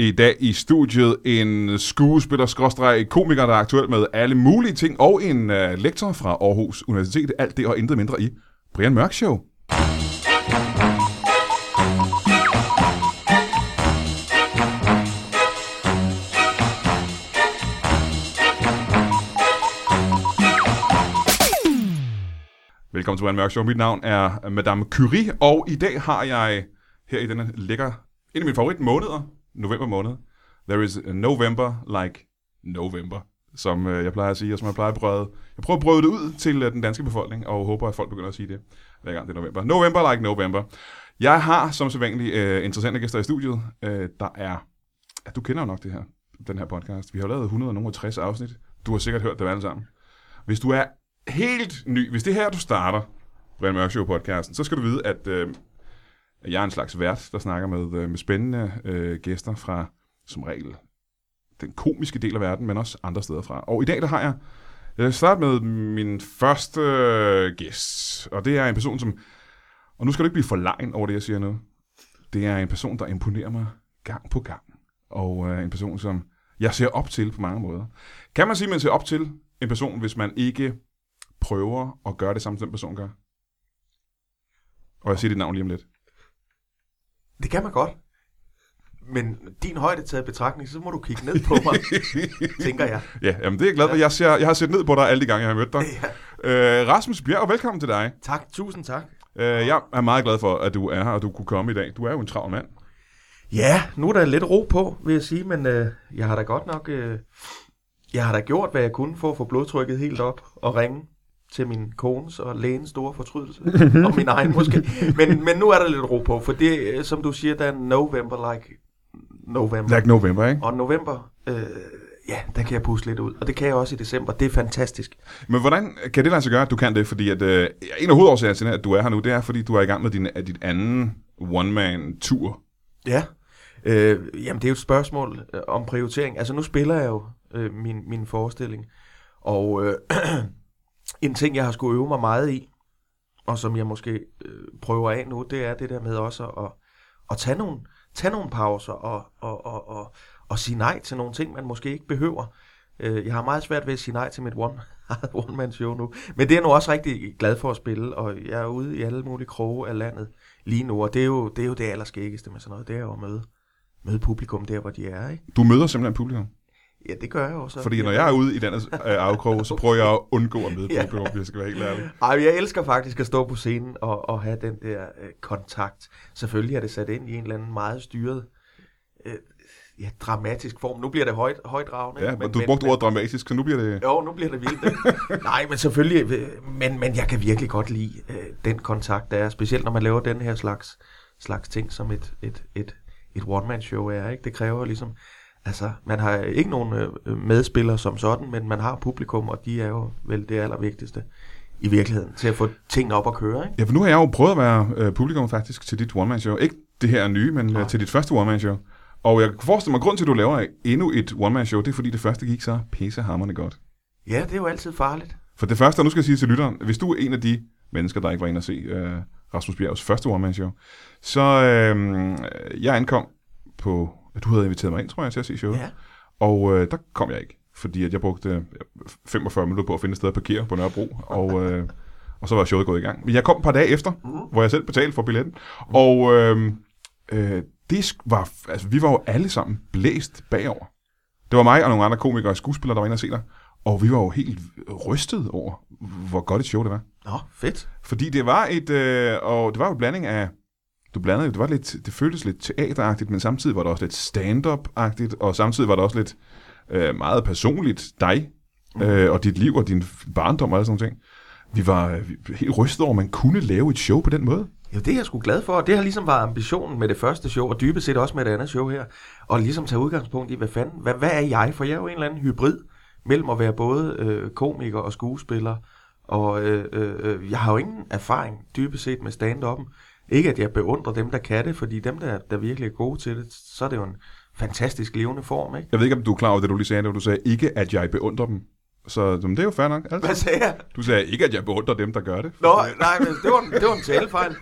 I dag i studiet en skuespiller komiker, der er aktuel med alle mulige ting, og en uh, lektor fra Aarhus Universitet. Alt det og intet mindre i Brian Mørk Show. Velkommen til Brian Mørk Show. Mit navn er Madame Curie, og i dag har jeg her i denne lækker, en af mine favorit måneder, november måned. There is a November like November, som øh, jeg plejer at sige, og som jeg plejer at brøde. Jeg prøver at brøde det ud til øh, den danske befolkning, og håber, at folk begynder at sige det, hver gang det er november. November like November. Jeg har som sædvanligt øh, interessante gæster i studiet. Øh, der er, ja, du kender jo nok det her, den her podcast. Vi har lavet 160 afsnit. Du har sikkert hørt det alle sammen. Hvis du er helt ny, hvis det her du starter, Brian Mørk Show podcasten, så skal du vide, at øh, jeg er en slags vært, der snakker med, øh, med spændende øh, gæster fra, som regel, den komiske del af verden, men også andre steder fra. Og i dag, der har jeg, øh, jeg vil starte med min første øh, gæst, og det er en person, som, og nu skal du ikke blive for lejen over det, jeg siger nu, det er en person, der imponerer mig gang på gang, og øh, en person, som jeg ser op til på mange måder. Kan man sige, at man ser op til en person, hvis man ikke prøver at gøre det samme, som den person gør? Og jeg siger dit navn lige om lidt. Det kan man godt. Men din højde taget betragtning, så må du kigge ned på mig, tænker jeg. Ja, jamen det er jeg glad for. Jeg, ser, jeg har set ned på dig alle de gange, jeg har mødt dig. Ja. Øh, Rasmus Bjerg, velkommen til dig. Tak, tusind tak. Øh, jeg er meget glad for, at du er her, og du kunne komme i dag. Du er jo en travl mand. Ja, nu er der lidt ro på, vil jeg sige, men øh, jeg har da godt nok... Øh, jeg har da gjort, hvad jeg kunne for at få blodtrykket helt op og ringe til min kones og lægens store fortrydelse, og min egen måske. Men, men nu er der lidt ro på, for det, som du siger, der er November like November. Like November, ikke? Og November, øh, ja, der kan jeg puste lidt ud. Og det kan jeg også i december. Det er fantastisk. Men hvordan kan det lade sig gøre, at du kan det? Fordi at, øh, en af hovedårsagerne til, at du er her nu, det er, fordi du er i gang med din, dit anden one-man-tur. Ja. Øh, jamen, det er jo et spørgsmål øh, om prioritering. Altså, nu spiller jeg jo øh, min, min forestilling. Og øh, en ting, jeg har skulle øve mig meget i, og som jeg måske øh, prøver af nu, det er det der med også at, at tage, nogle, tage nogle pauser og, og, og, og, og sige nej til nogle ting, man måske ikke behøver. Øh, jeg har meget svært ved at sige nej til mit one, one man show nu, men det er jeg nu også rigtig glad for at spille, og jeg er ude i alle mulige kroge af landet lige nu, og det er jo det, er jo det allerskæggeste med sådan noget, det er jo at møde, møde publikum der, hvor de er. Ikke? Du møder simpelthen publikum? Ja, det gør jeg også. Fordi når jeg er ude i den øh, afkrog, så prøver jeg at undgå at møde publikum, hvis jeg skal være helt ærlig. Ej, jeg elsker faktisk at stå på scenen og, og have den der øh, kontakt. Selvfølgelig er det sat ind i en eller anden meget styret, øh, ja, dramatisk form. Nu bliver det højt, højdragende. Ja, men, du brugte ordet dramatisk, så nu bliver det... Jo, nu bliver det vildt. Nej, men selvfølgelig, øh, men, men jeg kan virkelig godt lide øh, den kontakt, der er, specielt når man laver den her slags, slags ting, som et, et, et, et one-man-show er. Ikke? Det kræver ligesom Altså, man har ikke nogen øh, medspillere som sådan, men man har publikum, og de er jo vel det allervigtigste i virkeligheden, til at få tingene op at køre. Ikke? Ja, for nu har jeg jo prøvet at være øh, publikum faktisk til dit one-man-show. Ikke det her nye, men øh, til dit første one-man-show. Og jeg kan forestille mig, grund til, at du laver endnu et one-man-show, det er fordi det første gik så pissehammerende godt. Ja, det er jo altid farligt. For det første, og nu skal jeg sige til lytteren, hvis du er en af de mennesker, der ikke var inde at se øh, Rasmus Bjergs første one-man-show, så øh, jeg ankom på du havde inviteret mig ind, tror jeg, til at se showet. Ja. Og øh, der kom jeg ikke, fordi at jeg brugte 45 minutter på at finde et sted at parkere på Nørrebro, og, øh, og så var showet gået i gang. Men jeg kom et par dage efter, mm. hvor jeg selv betalte for billetten, mm. og øh, øh, det var, altså, vi var jo alle sammen blæst bagover. Det var mig og nogle andre komikere og skuespillere, der var inde og se dig. Og vi var jo helt rystet over, hvor godt et show det var. Nå, fedt. Fordi det var et, øh, og det var jo en blanding af du blandede det var lidt, det føltes lidt teateragtigt, men samtidig var det også lidt stand-up-agtigt, og samtidig var det også lidt øh, meget personligt dig, mm. øh, og dit liv og din barndom og alle sådan ting. Vi var vi, helt rystet over, at man kunne lave et show på den måde. Jo, det er jeg sgu glad for, og det har ligesom været ambitionen med det første show, og dybest set også med det andet show her, og ligesom tage udgangspunkt i, hvad fanden, hvad, hvad er jeg? For jeg er jo en eller anden hybrid mellem at være både øh, komiker og skuespiller, og øh, øh, øh jeg har jo ingen erfaring dybest set med stand-up'en, ikke at jeg beundrer dem, der kan det, fordi dem, der, der virkelig er gode til det, så er det jo en fantastisk levende form. Ikke? Jeg ved ikke, om du er klar over det, du lige sagde, når du sagde ikke, at jeg beundrer dem. Så men det er jo fair nok. Altså. Hvad sagde jeg? Du sagde ikke, at jeg beundrer dem, der gør det. Nå, nej, men det var, en- det var en talefejl.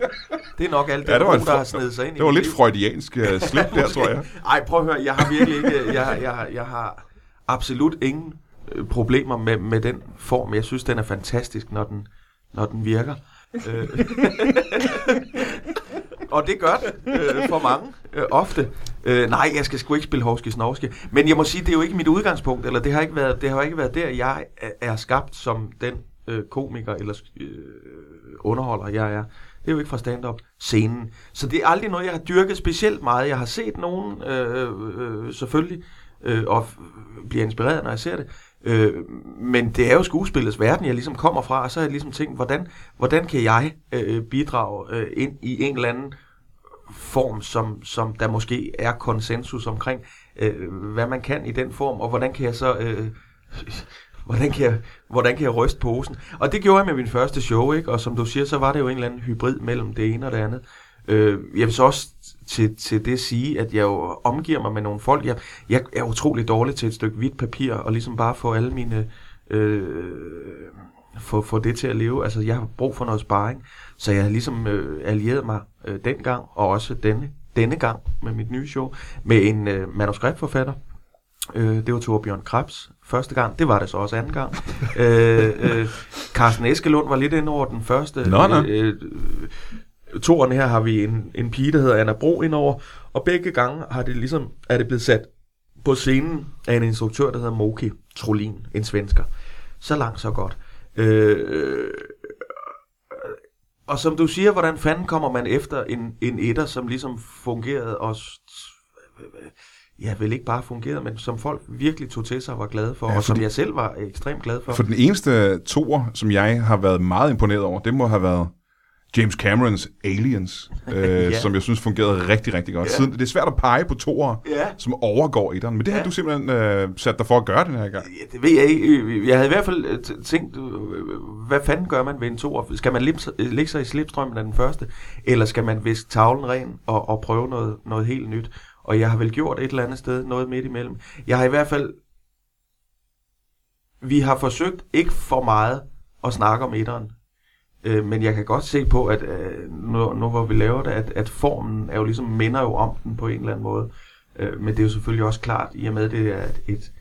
Det er nok alt det, Ja, det var der, en der har snedet sig ind Det var i lidt liv. freudiansk uh, slip der, tror jeg. Ej, prøv at høre, jeg har virkelig ikke, jeg, jeg, jeg har absolut ingen øh, problemer med, med den form. Jeg synes, den er fantastisk, når den, når den virker. Og det gør det øh, for mange, øh, ofte. Øh, nej, jeg skal sgu ikke spille hovske snovske. Men jeg må sige, det er jo ikke mit udgangspunkt, eller det har ikke været, det har ikke været der, jeg er, er skabt som den øh, komiker eller øh, underholder, jeg er. Det er jo ikke fra stand-up scenen. Så det er aldrig noget, jeg har dyrket specielt meget. Jeg har set nogen, øh, øh, øh selvfølgelig, øh, og f- bliver inspireret, når jeg ser det. Øh, men det er jo skuespillets verden, jeg ligesom kommer fra, og så har jeg ligesom tænkt, hvordan, hvordan kan jeg øh, bidrage øh, ind i en eller anden form, som, som der måske er konsensus omkring, øh, hvad man kan i den form, og hvordan kan jeg så... Øh, Hvordan kan, jeg, hvordan kan jeg ryste posen? Og det gjorde jeg med min første show, ikke? Og som du siger, så var det jo en eller anden hybrid mellem det ene og det andet. Øh, jeg vil så også til, til det sige, at jeg jo omgiver mig med nogle folk. Jeg, jeg er utrolig dårlig til et stykke hvidt papir, og ligesom bare få alle mine... Øh, få, få det til at leve. Altså, jeg har brug for noget sparring. Så jeg har ligesom øh, allieret mig øh, dengang, og også denne, denne gang med mit nye show, med en øh, manuskriptforfatter, Øh, det var Torbjørn Krebs første gang. Det var det så også anden gang. øh, øh, Carsten Eskelund var lidt ind over den første. Nå, nå. Øh, øh, toren her har vi en, en pige, der hedder Anna Bro indover, og begge gange har det ligesom, er det blevet sat på scenen af en instruktør, der hedder Moki Trolin, en svensker. Så langt, så godt. Øh, og som du siger, hvordan fanden kommer man efter en, en etter, som ligesom fungerede og ja, vel ikke bare fungerede, men som folk virkelig tog til sig og var glade for, Ja, og som jeg selv var ekstremt glad for. For den eneste toer, som jeg har været meget imponeret over, det må have været James Camerons Aliens, øh, Ja. som jeg synes fungerede rigtig, rigtig godt. Ja. Siden, det er svært at pege på toer, Ja. som overgår etteren, men det har du simpelthen øh, sat dig for at gøre den her gang. Ja, det ved jeg ikke. Jeg havde i hvert fald øh, tænkt, øh, hvad fanden gør man ved en toer? Skal man øh, lægge sig i slipstrømmen af den første, eller skal man viske tavlen ren og, og prøve noget, noget helt nyt? Og jeg har vel gjort et eller andet sted, noget midt imellem. Jeg har i hvert fald... Vi har forsøgt ikke for meget at snakke om etteren. Øh, men jeg kan godt se på, at øh, nu, nu hvor vi laver det, at, at formen er jo ligesom minder jo om den på en eller anden måde. Øh, men det er jo selvfølgelig også klart, i og med at det er et, et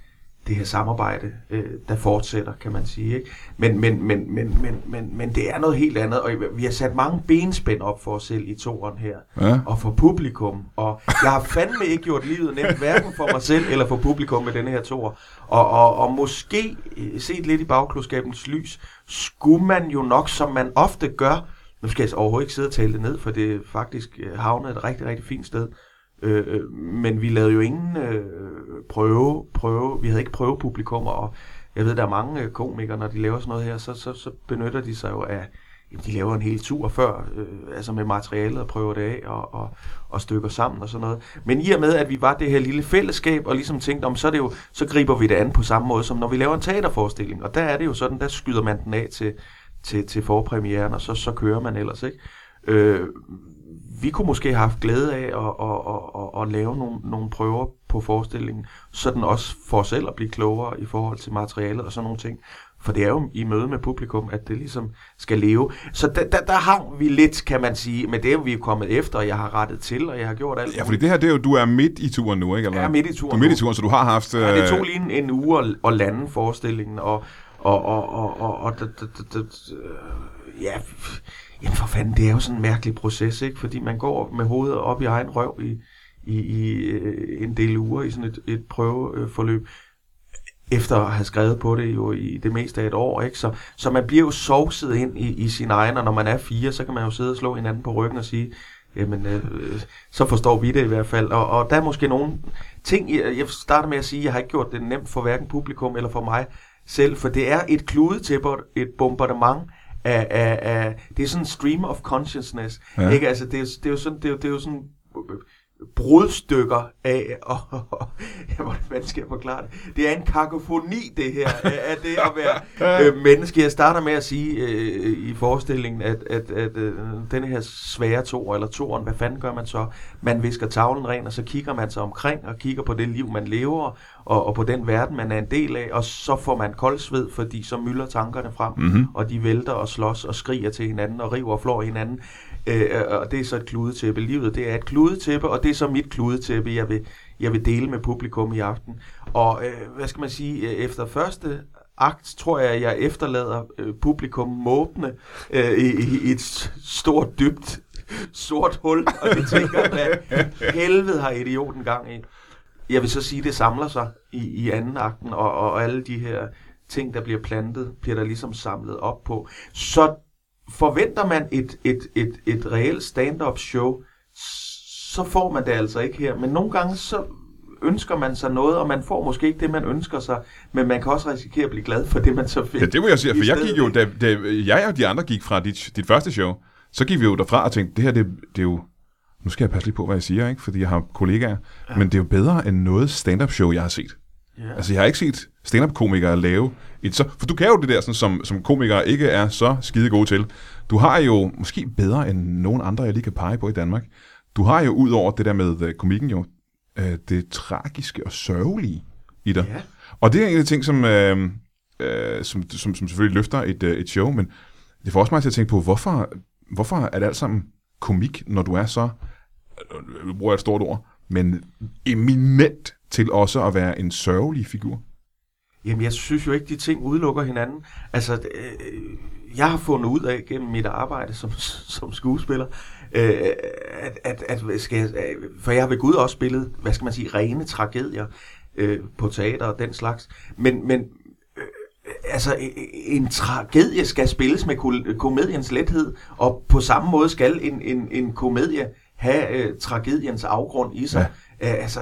det her samarbejde, øh, der fortsætter, kan man sige. Ikke? Men, men, men, men, men, men, men det er noget helt andet, og vi har sat mange benspænd op for os selv i toren her, Ja. og for publikum. Og jeg har fandme ikke gjort livet nemt, hverken for mig selv eller for publikum med denne her toer. Og, og, og måske, øh, set lidt i bagklodskabens lys, skulle man jo nok, som man ofte gør, nu skal jeg overhovedet ikke sidde og tale det ned, for det er faktisk øh, havnet et rigtig, rigtig fint sted. Øh, øh, men vi lavede jo ingen øh, prøve, prøve, vi havde ikke prøvepublikummer, og jeg ved, der er mange øh, komikere, når de laver sådan noget her, så, så, så benytter de sig jo af, jamen, de laver en hel tur før, øh, altså med materialet og prøver det af, og, og, og stykker sammen og sådan noget. Men i og med, at vi var det her lille fællesskab, og ligesom tænkte, om så, er det jo, så griber vi det an på samme måde, som når vi laver en teaterforestilling, og der er det jo sådan, der skyder man den af til, til, til forpremieren, og så, så kører man ellers, ikke? Øh, vi kunne måske have haft glæde af at, at, at, at, at lave nogle, nogle prøver på forestillingen, så den også for os selv at blive klogere i forhold til materialet og sådan nogle ting. For det er jo i møde med publikum, at det ligesom skal leve. Så der, der, der hang vi lidt, kan man sige, men det er vi jo kommet efter, og jeg har rettet til, og jeg har gjort alt. Ja, fordi det her, det er jo, du er midt i turen nu, ikke? Eller? Jeg er midt i turen Du er midt i nu. turen, så du har haft... Øh, Ja, det tog lige en, en uge at, at lande forestillingen, og, og, og, og, og, og d- d- d- øh, ja, jamen for fanden, det er jo sådan en mærkelig proces, ikke? Fordi man går med hovedet op i egen røv i, i, i øh, en del uger i sådan et, et prøveforløb, øh, efter at have skrevet på det jo i det meste af et år, ikke? Så, så man bliver jo sovset ind i, i sin egen, og når man er fire, så kan man jo sidde og slå hinanden på ryggen og sige, jamen, øh, øh så forstår vi det i hvert fald. Og, og der er måske nogle ting, jeg, jeg starter med at sige, jeg har ikke gjort det nemt for hverken publikum eller for mig selv, for det er et kludetæppe, et bombardement af, af, af, det er sådan en stream of consciousness, Ja. ikke? Altså, det er, det er jo sådan, det er, jo- det er jo sådan, brudstykker af, og, og ja, hvordan skal jeg forklare det? Det er en kakofoni, det her, af det at være øh, menneske. Jeg starter med at sige øh, i forestillingen, at, at, at øh, denne her svære to eller toren, hvad fanden gør man så? Man visker tavlen ren, og så kigger man sig omkring og kigger på det liv, man lever, og, og på den verden, man er en del af, og så får man koldsved, fordi så mylder tankerne frem, mm-hmm. og de vælter og slås og skriger til hinanden og river og flår hinanden. Øh, og det er så et kludetæppe. Livet det er et kludetæppe, og det er så mit kludetæppe, jeg vil, jeg vil dele med publikum i aften. Og øh, hvad skal man sige, øh, efter første akt, tror jeg, jeg efterlader øh, publikum måbne øh, i, i et stort, dybt sort hul, og det tænker, hvad helvede har idioten gang i. Jeg vil så sige, det samler sig i, i anden akten, og, og alle de her ting, der bliver plantet, bliver der ligesom samlet op på. Så forventer man et, et, et, et reelt stand-up show, så får man det altså ikke her. Men nogle gange så ønsker man sig noget, og man får måske ikke det, man ønsker sig, men man kan også risikere at blive glad for det, man så fik. Ja, det må jeg sige, for jeg gik jo, da, da jeg og de andre gik fra dit, dit første show, så gik vi jo derfra og tænkte, det her, det, det er jo, nu skal jeg passe lidt på, hvad jeg siger, ikke? fordi jeg har kollegaer, ja. men det er jo bedre end noget stand-up show, jeg har set. Yeah. Altså, jeg har ikke set stand-up-komikere lave et så... For du kan jo det der, sådan, som, som komikere ikke er så skide gode til. Du har jo måske bedre end nogen andre, jeg lige kan pege på i Danmark. Du har jo ud over det der med uh, komikken jo, uh, det tragiske og sørgelige i dig. Yeah. Og det er en af de ting, som, uh, uh, som, som, som selvfølgelig løfter et, uh, et show, men det får også mig til at tænke på, hvorfor, hvorfor er det alt sammen komik, når du er så, Øh, nu bruger jeg et stort ord, men eminent til også at være en sørgelig figur? Jamen, jeg synes jo ikke, de ting udelukker hinanden. Altså, øh, jeg har fundet ud af gennem mit arbejde som, som skuespiller, øh, at, at, at skal jeg, øh, for jeg har ved Gud også spillet, hvad skal man sige, rene tragedier øh, på teater og den slags. Men, men øh, altså, øh, en tragedie skal spilles med komediens lethed, og på samme måde skal en, en, en komedie have øh, tragediens afgrund i sig. Ja. Øh, altså,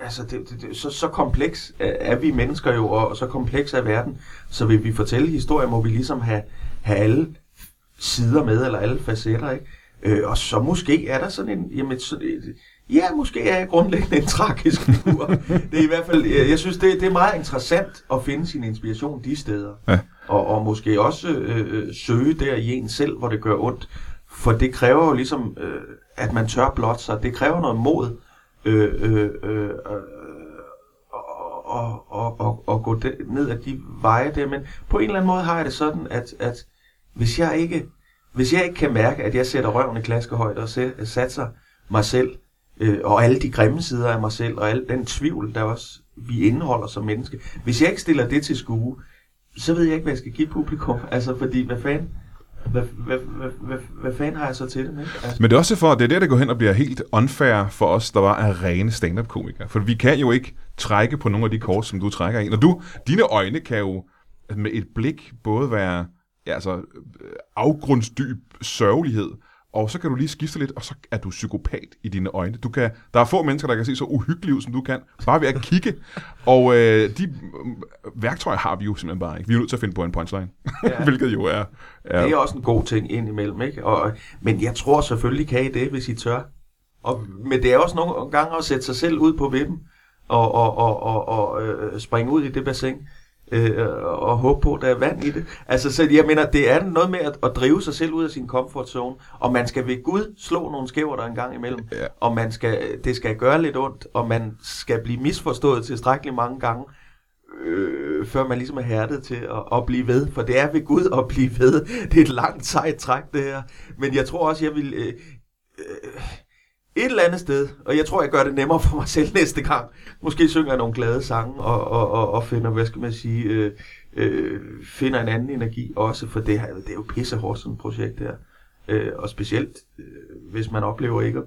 altså det, det, det, så, så kompleks er vi mennesker jo, og så kompleks er verden. Så vil vi fortælle historier, må vi ligesom have, have alle sider med, eller alle facetter, ikke? Øh, og så måske er der sådan en, jamen, så, ja, måske er jeg grundlæggende en tragisk figur. det er i hvert fald, jeg, jeg synes, det, det er meget interessant at finde sin inspiration de steder. Ja. Og, og måske også øh, øh søge der i en selv, hvor det gør ondt. For det kræver jo ligesom, øh, at man tør blot sig. Det kræver noget mod øh, øh, øh, øh og, og, og, og gå de, ned ad de veje der. Men på en eller anden måde har jeg det sådan, at, at hvis jeg ikke hvis jeg ikke kan mærke, at jeg sætter røven i klaskehøjde og satser mig selv, øh, og alle de grimme sider af mig selv, og al den tvivl, der også vi indeholder som menneske, hvis jeg ikke stiller det til skue, så ved jeg ikke, hvad jeg skal give publikum. Altså, fordi hvad fanden, hvad, hvad, hvad, hvad, hvad fanden har jeg så til det med? Altså. Men det er også for, at det er der, det går hen og bliver helt unfair for os, der var af rene stand-up-komikere. For vi kan jo ikke trække på nogle af de kort, som du trækker ind. Og du, dine øjne kan jo med et blik både være ja, altså, øh, afgrundsdyb sørgelighed, og så kan du lige skifte lidt, og så er du psykopat i dine øjne. Du kan, der er få mennesker, der kan se så uhyggeligt ud, som du kan, bare ved at kigge. Og øh, de øh, værktøjer har vi jo simpelthen bare ikke. Vi er nødt til at finde på en punchline, ja. hvilket jo er, er... Det er også en god ting indimellem, ikke? Og, men jeg tror selvfølgelig, kan I det, hvis I tør. Og, men det er også nogle gange at sætte sig selv ud på vippen, og, og, og, og, og øh, springe ud i det bassin øh, og håbe på, at der er vand i det. Altså, så jeg mener, det er noget med at, at drive sig selv ud af sin comfort zone, og man skal ved Gud slå nogle skæver der en gang imellem, ja. og man skal, det skal gøre lidt ondt, og man skal blive misforstået tilstrækkeligt mange gange, øh, før man ligesom er hærdet til at, at blive ved, for det er ved Gud at blive ved. Det er et langt sejt træk, det her. Men jeg tror også, jeg vil... Øh, et eller andet sted, og jeg tror, jeg gør det nemmere for mig selv næste gang. Måske synger jeg nogle glade sange, og, og, og, og finder, hvad skal man sige, øh, øh, finder en anden energi også, for det, her, det er jo pissehårdt sådan et projekt her. Øh, og specielt, øh, hvis man oplever ikke at,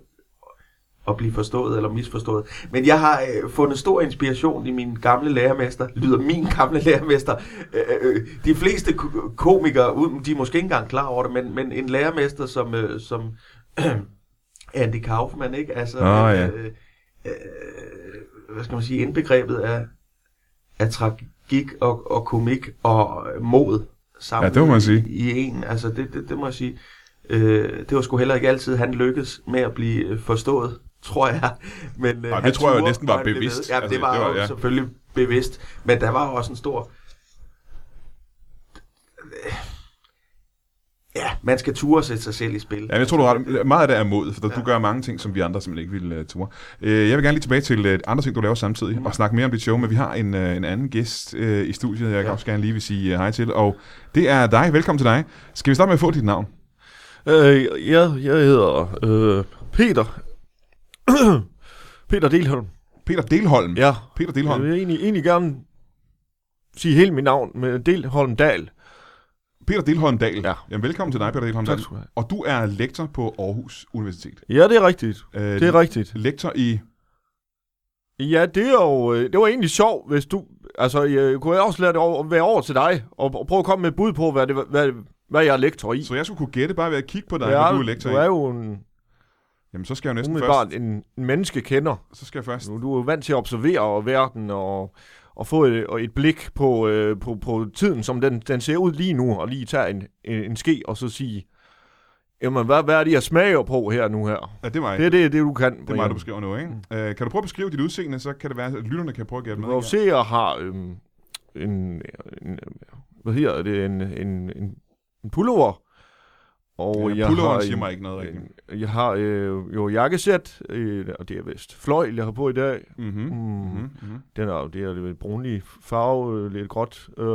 at blive forstået eller misforstået. Men jeg har øh, fundet stor inspiration i min gamle lærermester, lyder min gamle lærermester. Øh, øh, øh de fleste komikere, de er måske ikke engang klar over det, men, men en lærermester, som, øh, som Andy Kaufman, ikke? Altså, oh, ja. øh, øh, hvad skal man sige, indbegrebet af, af tragik og, og komik og mod sammen ja, det må man sige. I, i en. Altså, det, det, det må jeg sige. Øh, det var sgu heller ikke altid, han lykkedes med at blive forstået tror jeg. Men, øh, det han tror jeg jo næsten var bevidst. Ja, Altså, det var, det var- jo ja. selvfølgelig bevidst. Men der var også en stor... Ja, man skal ture sætte sig selv i spil. Ja, jeg tror, du har ret. Meget af det er mod, for ja. du gør mange ting, som vi andre simpelthen ikke ville uh, ture. Uh, jeg vil gerne lige tilbage til uh, andre ting, du laver samtidig, Mm. og snakke mere om dit show, men vi har en, uh, en anden gæst uh, i studiet, jeg ja. Også gerne lige vil sige uh, hej til, og det er dig. Velkommen til dig. Skal vi starte med at få dit navn? Øh, ja, jeg hedder øh, Peter. Peter Delholm. Peter Delholm. Ja, Peter jeg Delholm. vil egentlig, egentlig gerne sige hele mit navn med Delholm Dal. Peter Delholm Dahl. Ja. Jamen, velkommen til dig, Peter Delholm Tak Dahl. skal du have. Og du er lektor på Aarhus Universitet. Ja, det er rigtigt. Uh, Det er rigtigt. Lektor i... Ja, det er jo, øh, det var egentlig sjovt, hvis du, altså, jeg kunne også lade det over, være over til dig, og, prøve at komme med et bud på, hvad, det, var- hvad, hvad jeg er lektor i. Så jeg skulle kunne gætte bare ved at kigge på dig, ja, hvad du er lektor du er i. jo en, Jamen, så skal jeg jo næsten først... en, en menneskekender. Så skal jeg først... Nu, du er jo vant til at observere verden og, og få et, og et blik på, øh, på, på tiden, som den, den ser ud lige nu, og lige tage en, en, en ske og så sige, jamen, hvad, hvad er det, jeg smager på her nu her? Ja, det er mig. Det er det, det du kan. Det er mig, du beskriver nu, ikke? Uh, kan du prøve at beskrive dit udseende, så kan det være, at lytterne kan prøve at gætte med. At jeg har øhm, en, en, hvad hedder det, en, en, en, en pullover. Og Ja, jeg har siger mig ikke noget rigtigt. Jeg har øh, jo jakkesæt, øh, og det er vist fløjl, jeg har på i dag. Mhm. Mm. Mhm. Mhm. Den er, det er lidt brunlig farve, øh, lidt gråt. Øh,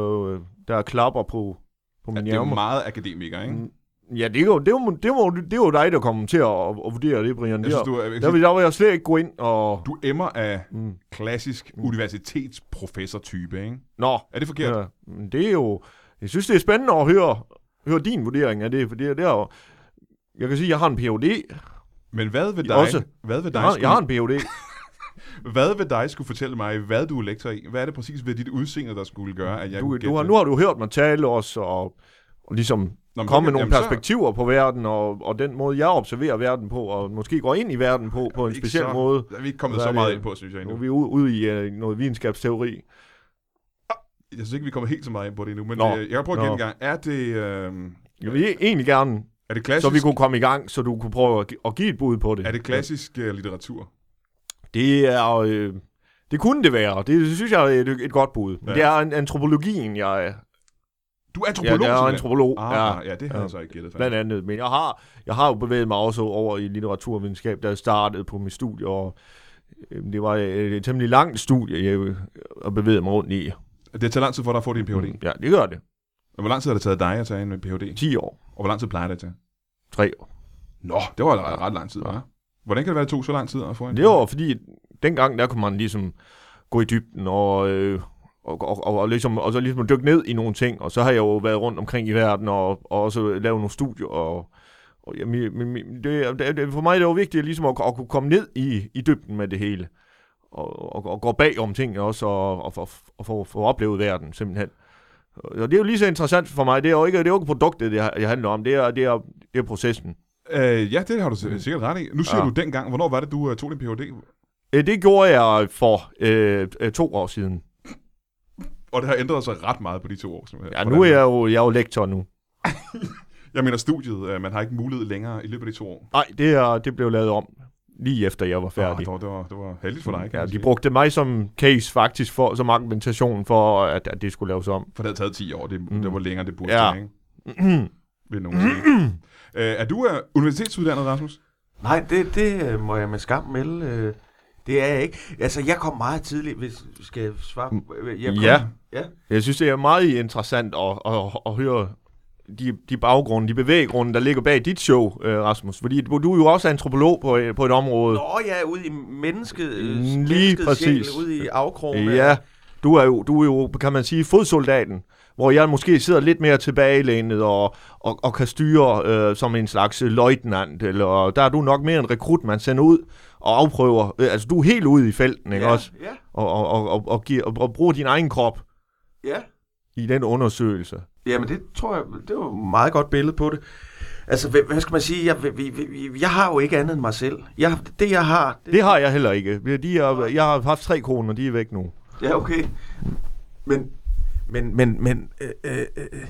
der er klapper på, på Ja, min det er jo meget akademiker, ikke? Mm, Ja, det er jo, det er jo, det er jo, det er jo dig, der kommer til at, at vurdere det, Brian. Jeg synes, du, er, der, vil, der vil jeg slet ikke gå ind og... du emmer af Mm. klassisk Mm. universitetsprofessor-type, ikke? Nå, Er det forkert? ja, det er jo... Jeg synes, det er spændende at høre, høre din vurdering af det, for det, er- det er jo... Jeg kan sige, at jeg har en Ph.D. Men hvad ved dig, Også. hvad ved dig, Jeg har, skulle, jeg har en Ph.D. hvad ved dig skulle fortælle mig, hvad du er lektor i? Hvad er det præcis ved dit udseende, der skulle gøre, at jeg Du, du har, nu har du hørt mig tale også, og, og ligesom? Nå, komme med nogle jamen, så- perspektiver på verden, og, og den måde, jeg observerer verden på, og måske går ind i verden på, på en speciel så- måde. Er vi ikke kommet så er meget det? ind på, synes jeg Nu er endnu. vi ude, ude i uh, noget videnskabsteori. Jeg synes ikke, vi kommer helt så meget ind på det endnu, men Nå. øh, jeg kan prøve at Nå. gætte en gang. Er det, øh, Jeg vil egentlig gerne, er det klassisk, så vi kunne komme i gang, så du kunne prøve at, gi- at give et bud på det. er det klassisk øh, litteratur? Det er... Øh, det kunne det være. Det synes jeg er et, et godt bud. Men Ja. det er en, antropologien, jeg er. Du er Ja, antropolog, det er simpelthen. antropolog. Ah, ja, ja, det har Ja. jeg så ikke gættet. blandt andet. Men jeg har, jeg har jo bevæget mig også over i litteraturvidenskab, da jeg startede på mit studie, og øh, det var et, temmelig langt studie, jeg øh, at bevæge mig rundt i. Det har taget lang tid for dig at få din Ph.D. Ja, det gør det. Og hvor lang tid har det taget dig at tage en Ph.D.? 10 år. Og hvor lang tid plejer det at tage? 3 år. Nå, det var ret, ret lang tid, Ja. hva'? Hvordan kan det være, det tog så lang tid at få en? Det var fordi, dengang der kunne man ligesom gå i dybden og, øh, og, og, og, og, ligesom, og så ligesom dykke ned i nogle ting. Og så har jeg jo været rundt omkring i verden og, og også lavet nogle studier. Og, og ja, min, min, min- det, det, for mig det jo vigtigt ligesom at, at kunne komme ned i, i dybden med det hele. Og, og, og gå bag om tingene også og, og, og, og få, få oplevet verden simpelthen. Og det er jo lige så interessant for mig. Det er jo ikke, det er jo ikke produktet, det, det handler om. Det er, det er, det er processen. Øh, ja, det har du s- sikkert ret i. Nu siger Ja. du dengang. Hvornår var det, du uh, tog din Ph.D.? Øh, Det gjorde jeg for øh, øh, to år siden. Og det har ændret sig ret meget på de to år. Ja, nu er jeg jo, jeg er jo lektor nu. Jeg mener studiet. Man har ikke mulighed længere i løbet af de to år. Nej, det, er, det blev lavet om lige efter jeg var færdig. det, var, det, var, det var heldigt for dig, kan Ja, de brugte mig som case faktisk for, som argumentation for, at, at det skulle laves om. For det havde taget 10 år. Det, Mm. det var længere, det burde Ja. ja. ikke? Vil nogen sige. uh, er du uh, universitetsuddannet, Rasmus? Nej, det, det øh, må jeg med skam melde. øh, Det er jeg ikke. Altså, jeg kom meget tidligt, hvis skal jeg svare. øh, Jeg kom, Ja. ja. Jeg synes, det er meget interessant at, at, at høre de, de baggrunde, de bevæggrunde, der ligger bag dit show, øh, Rasmus. Fordi du, er jo også antropolog på, øh, på et område. Nå ja, ude i mennesket, øh, Lige menneskets præcis. sjæl, ude i afkrogen. Ja, du er, jo, du er jo, kan man sige, fodsoldaten, hvor jeg måske sidder lidt mere tilbagelænet og, og, og kan styre øh, som en slags løjtnant, eller der er du nok mere en rekrut, man sender ud og afprøver. Øh, altså, du er helt ude i felten, ikke ja, også? Ja, Og, og, og, og, og, giver, og, og bruger din egen krop ja. i den undersøgelse. Jamen, det tror jeg, det var et meget godt billede på det. Altså, hvad, hvad skal man sige? Jeg, vi, vi- jeg har jo ikke andet end mig selv. Jeg, det, jeg har... Det har jeg heller ikke. De er, jeg har haft tre koner, de er væk nu. Ja, okay. Men, men, men, men, øh, øh, øh,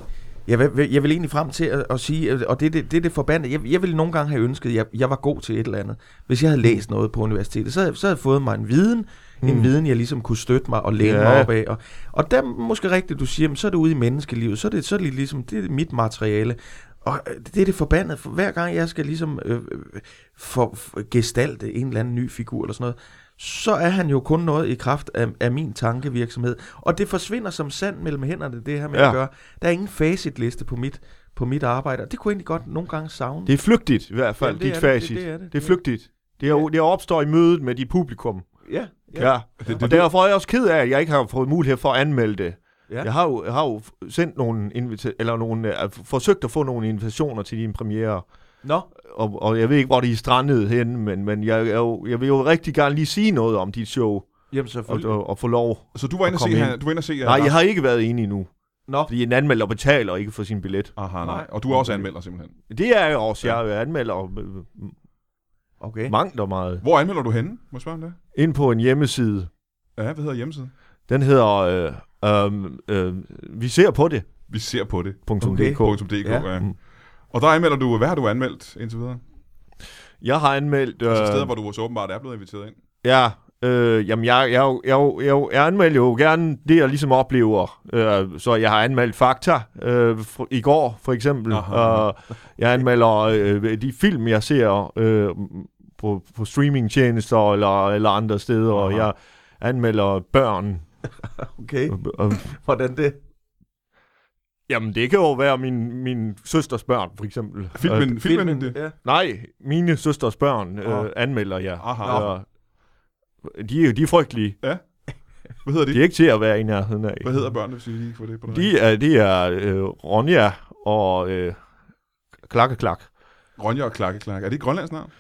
Jeg vil, jeg vil egentlig frem til at, at sige, og det er det, det, det forbandede, jeg, jeg ville nogle gange have ønsket, at jeg, jeg var god til et eller andet. Hvis jeg havde læst noget på universitetet, så, havde- så havde jeg fået mig en viden, mm. en viden, jeg ligesom kunne støtte mig og læne Ja. mig op af. Og, og der er måske rigtigt, du siger, men så er det ude i menneskelivet, så er det, så er det ligesom, det er mit materiale. Og øh, det er det forbandede, for hver gang jeg skal ligesom øh, øh, for, for gestalte en eller anden ny figur eller sådan noget, så er han jo kun noget i kraft af, af min tankevirksomhed. Og det forsvinder som sand mellem hænderne, det her med ja. Ja. at gøre. Der er ingen facitliste på mit, på mit arbejde, og det kunne egentlig godt nogle gange savne. Det er flygtigt i hvert fald, Jamen, det dit er det, facit. det- det er det. Det er flygtigt. Det, er, jo- det opstår i mødet med dit publikum. ja, Ja. ja. Det, det, Og derfor er jeg også ked af, at jeg ikke har fået mulighed for at anmelde det. Ja. Jeg har jo, jeg har jo sendt nogle invita- eller nogle, uh, forsøgt at få nogle invitationer til din premiere, Nå, og, og jeg ved ikke, hvor de er strandet henne, men, men jeg, jeg, jo- jeg vil jo rigtig gerne lige sige noget om dit show, jamen og, selvfølgelig. og, og få lov. Så du var inde at og se, han, ind. du var inde og se... Nej, jeg har ikke været enig endnu, Nå, fordi en anmelder betaler ikke for sin billet. Aha, nej. Nej. Og du er også anmelder simpelthen. Det er jeg også. Jeg er anmelder øh, okay. mangt og meget. Hvor anmelder du henne? Må jeg spørge om det? Ind på en hjemmeside. Ja, hvad hedder hjemmesiden? Den hedder øh, øh, øh, Vi ser på det. Vi ser på det. Okay. .dk, Ja. ja. Mm. Og der anmelder du, hvad har du anmeldt indtil videre? Jeg har anmeldt... Øh, Øh, altså steder, hvor du så åbenbart er blevet inviteret ind. Ja, øh, jamen jeg, jeg, jeg, jeg, jeg, jeg anmelder jo gerne det, jeg ligesom oplever. Øh, så jeg har anmeldt Fakta øh, for, i går, for eksempel. Og jeg anmelder øh, de film, jeg ser øh, på, på streamingtjenester eller, eller andre steder. Og Aha. jeg anmelder børn. Okay, Øh, øh, hvordan det? jamen, det kan jo være min, min søsters børn, for eksempel. Øh, Filmen, filmen, det. ja. nej, mine søsters børn øh, anmelder jeg. Aha. Øh, de, er jo- de er frygtelige. Hvad hedder de? De er ikke til at være i nærheden af. Hvad hedder børnene, hvis vi lige får det på det? De er, de er øh, Ronja og øh, Klakkeklak. Ronja og Klakke Klakke. Er det et grønlandsk navn?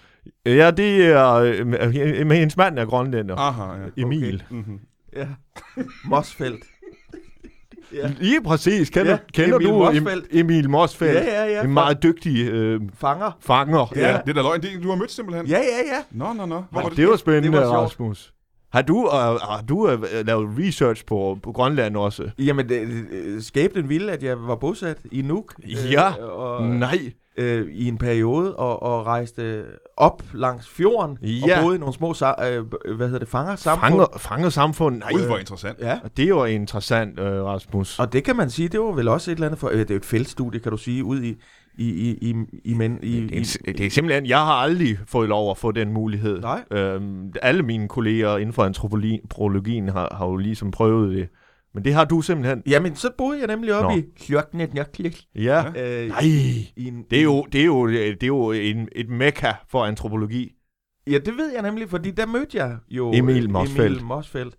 Ja, det er... Øh, hendes mand er grønlænder. Aha, ja. Emil. Mm-hmm. Ja. Mosfeldt. Ja. Lige præcis. Kender, Ja, kender Emil du Morsfeldt. Em, Emil Morsfeldt? ja, ja, ja. En meget dygtig øh, Fanger. fanger. Ja. ja. Det er da løgn. Det, du har mødt simpelthen. Ja, ja, ja. Nå, nå, nå. Hvor Ja, var det, det? var spændende, det var. Rasmus. Har du, øh, har du øh, lavet research på, på Grønland også? Jamen, det, øh, skæbnen ville, at jeg var bosat i Nuuk. Ja. og, Nej. Øh, i en periode og, og rejste op langs fjorden Ja. og boede i nogle små sa- øh, b- hvad hedder det, fanger samfund. Fanger, fanger samfund. Nej, Gud, hvor interessant. Ja. Og det er jo interessant, øh, Rasmus. Og det kan man sige, det var vel også et eller andet for, øh, det er jo et feltstudie, kan du sige, ud i i i i i, men, i, Det i er, det er simpelthen, jeg har aldrig fået lov at få den mulighed. Nej. Øhm, alle mine kolleger inden for antropologien har, har jo ligesom prøvet det. Men det har du simpelthen. Jamen, så boede jeg nemlig oppe Nå. i Hjørknet Njørklik. Ja. Øh, Nej. i en, Det er jo, det er jo, det er jo en, et mekka for antropologi. Ja, det ved jeg nemlig, fordi der mødte jeg jo Emil øh, Morsfeldt. Emil Morsfeldt.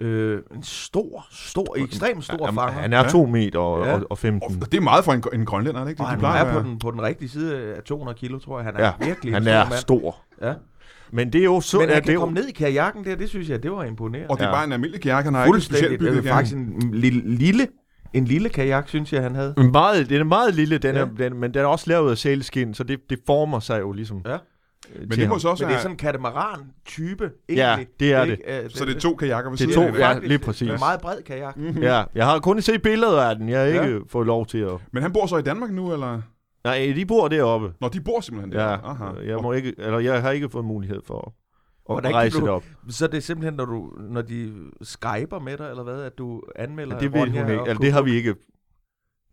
Øh, en stor, stor, ekstremt stor Han, fanger. han er Ja. to meter og, Ja. og, og 15. Og det er meget for en, en grønlænder, er det ikke? og De han plejer er på den, på den rigtige side af 200 kilo, tror jeg. Han er Ja, virkelig Han en stor er mand. stor. Ja. Men det er jo så... Men ja, han det kan er jo, komme ned i kajakken der, det synes jeg, det var imponerende. Og det er Ja. bare en almindelig kajak, han har ikke specielt bygget Det er faktisk en lille, lille, en lille kajak, synes jeg, han havde. meget, den er meget lille, den Ja. er, den, men den er også lavet af sælskin, så det, det former sig jo ligesom. Ja. Men det må så også Men det er sådan en katamaran-type, Ja, egentlig. det er Ikke? Øh, Så det er to kajakker ved Det er siden to, af ja. lige præcis. En meget bred kajak. Ja, jeg har kun set billeder af den. Jeg har Ja. ikke fået lov til at... Men han bor så i Danmark nu, eller? Nej, de bor deroppe. Nå, de bor simpelthen der. Ja, Aha. jeg, må ikke, eller jeg har ikke fået mulighed for at Hvordan rejse du- derop. Så det er simpelthen, når, du, når de skyper med dig, eller hvad, at du anmelder Det ved hun ikke. og Eller det har vi ikke.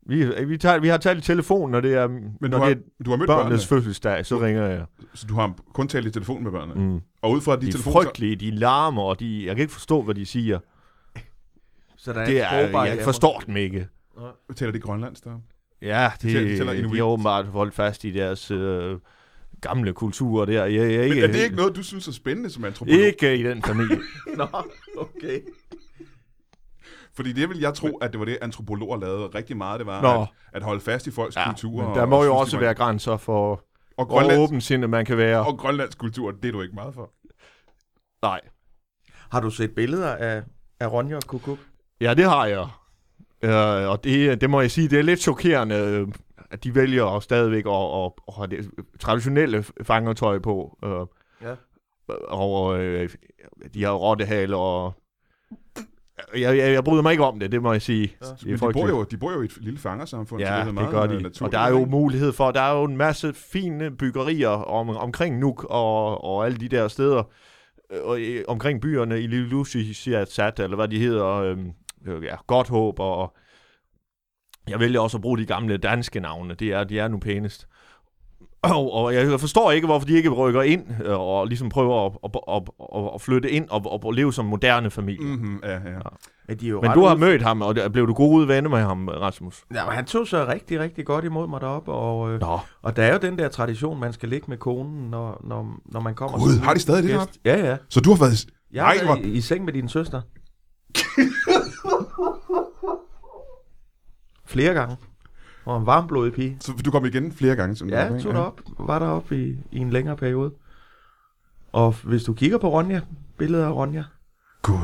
Vi, vi, tager, vi har talt i telefon, når det er, Men når du har, det er du har mødt børnene, børnenes fødselsdag, så ringer jeg. så du har kun talt i telefon med børnene. Mm. Og ud fra de, De er telefoner, frygtelige, de larmer, og de, jeg kan ikke forstå, hvad de siger. Så der er Det er, jeg forstår dem ikke. taler de grønlandsk der. Ja, det, Tæller- tæller inuit. de har åbenbart holdt fast i deres øh, gamle kulturer der. Jeg, jeg, Men ikke, er det ikke noget, du synes er spændende som antropolog? Ikke i den familie. Nå, okay. Fordi det vil jeg tro, at det var det, antropologer lavede rigtig meget. Det var Nå. at, at holde fast i folks ja, kultur. men der må og jo også være grænser for, Og hvor grønlandsk, åbensindet man kan være. og grønlandsk kultur, det er du ikke meget for. Nej. Har du set billeder af, af Ronja og Kukuk? Ja, det har jeg. Øh, og det, det må jeg sige, det er lidt chokerende, øh, at de vælger at stadigvæk at, at, at have det traditionelle fangertøj på. Øh, Ja. Og øh, de har rottehaler og... Jeg, jeg, jeg bryder mig ikke om det, det må jeg sige. Ja. Det er Men de bor, jo, de bor jo i et lille fangersamfund, så Ja, det, er det, meget gør øh, de. Og naturligt, der er jo mulighed for, der er jo en masse fine byggerier om, omkring Nuuk og, og alle de der steder, øh, og, øh, omkring byerne i Lille Lucy, Sat, eller hvad de hedder, øhm, øh, ja, Godt Håb, og jeg vælger også at bruge de gamle danske navne, det er, de er nu pænest. Og, og jeg forstår ikke, hvorfor de ikke rykker ind øh, og ligesom prøver at, at, at, at, at flytte ind og, og leve som moderne familie. Mm. Mm-hmm, ja, ja. Men, de er jo Men du har ude- mødt ham, og blev du gode venner med ham, Rasmus? Ja, men han tog sig rigtig, rigtig godt imod mig deroppe, og, øh, Nå. og der er jo den der tradition, man skal ligge med konen, når, når, når man kommer. Gud, har de stadig det gæst. Ja, ja. Så du har været... Jeg Nej, været hvor- i, i seng med din søster. Flere gange. Og en varmblodig pige. Så du kom igen flere gange? Sådan Ja, tog derop. Var deroppe i, i en længere periode. Og hvis du kigger på Ronja, billeder af Ronja. Gud.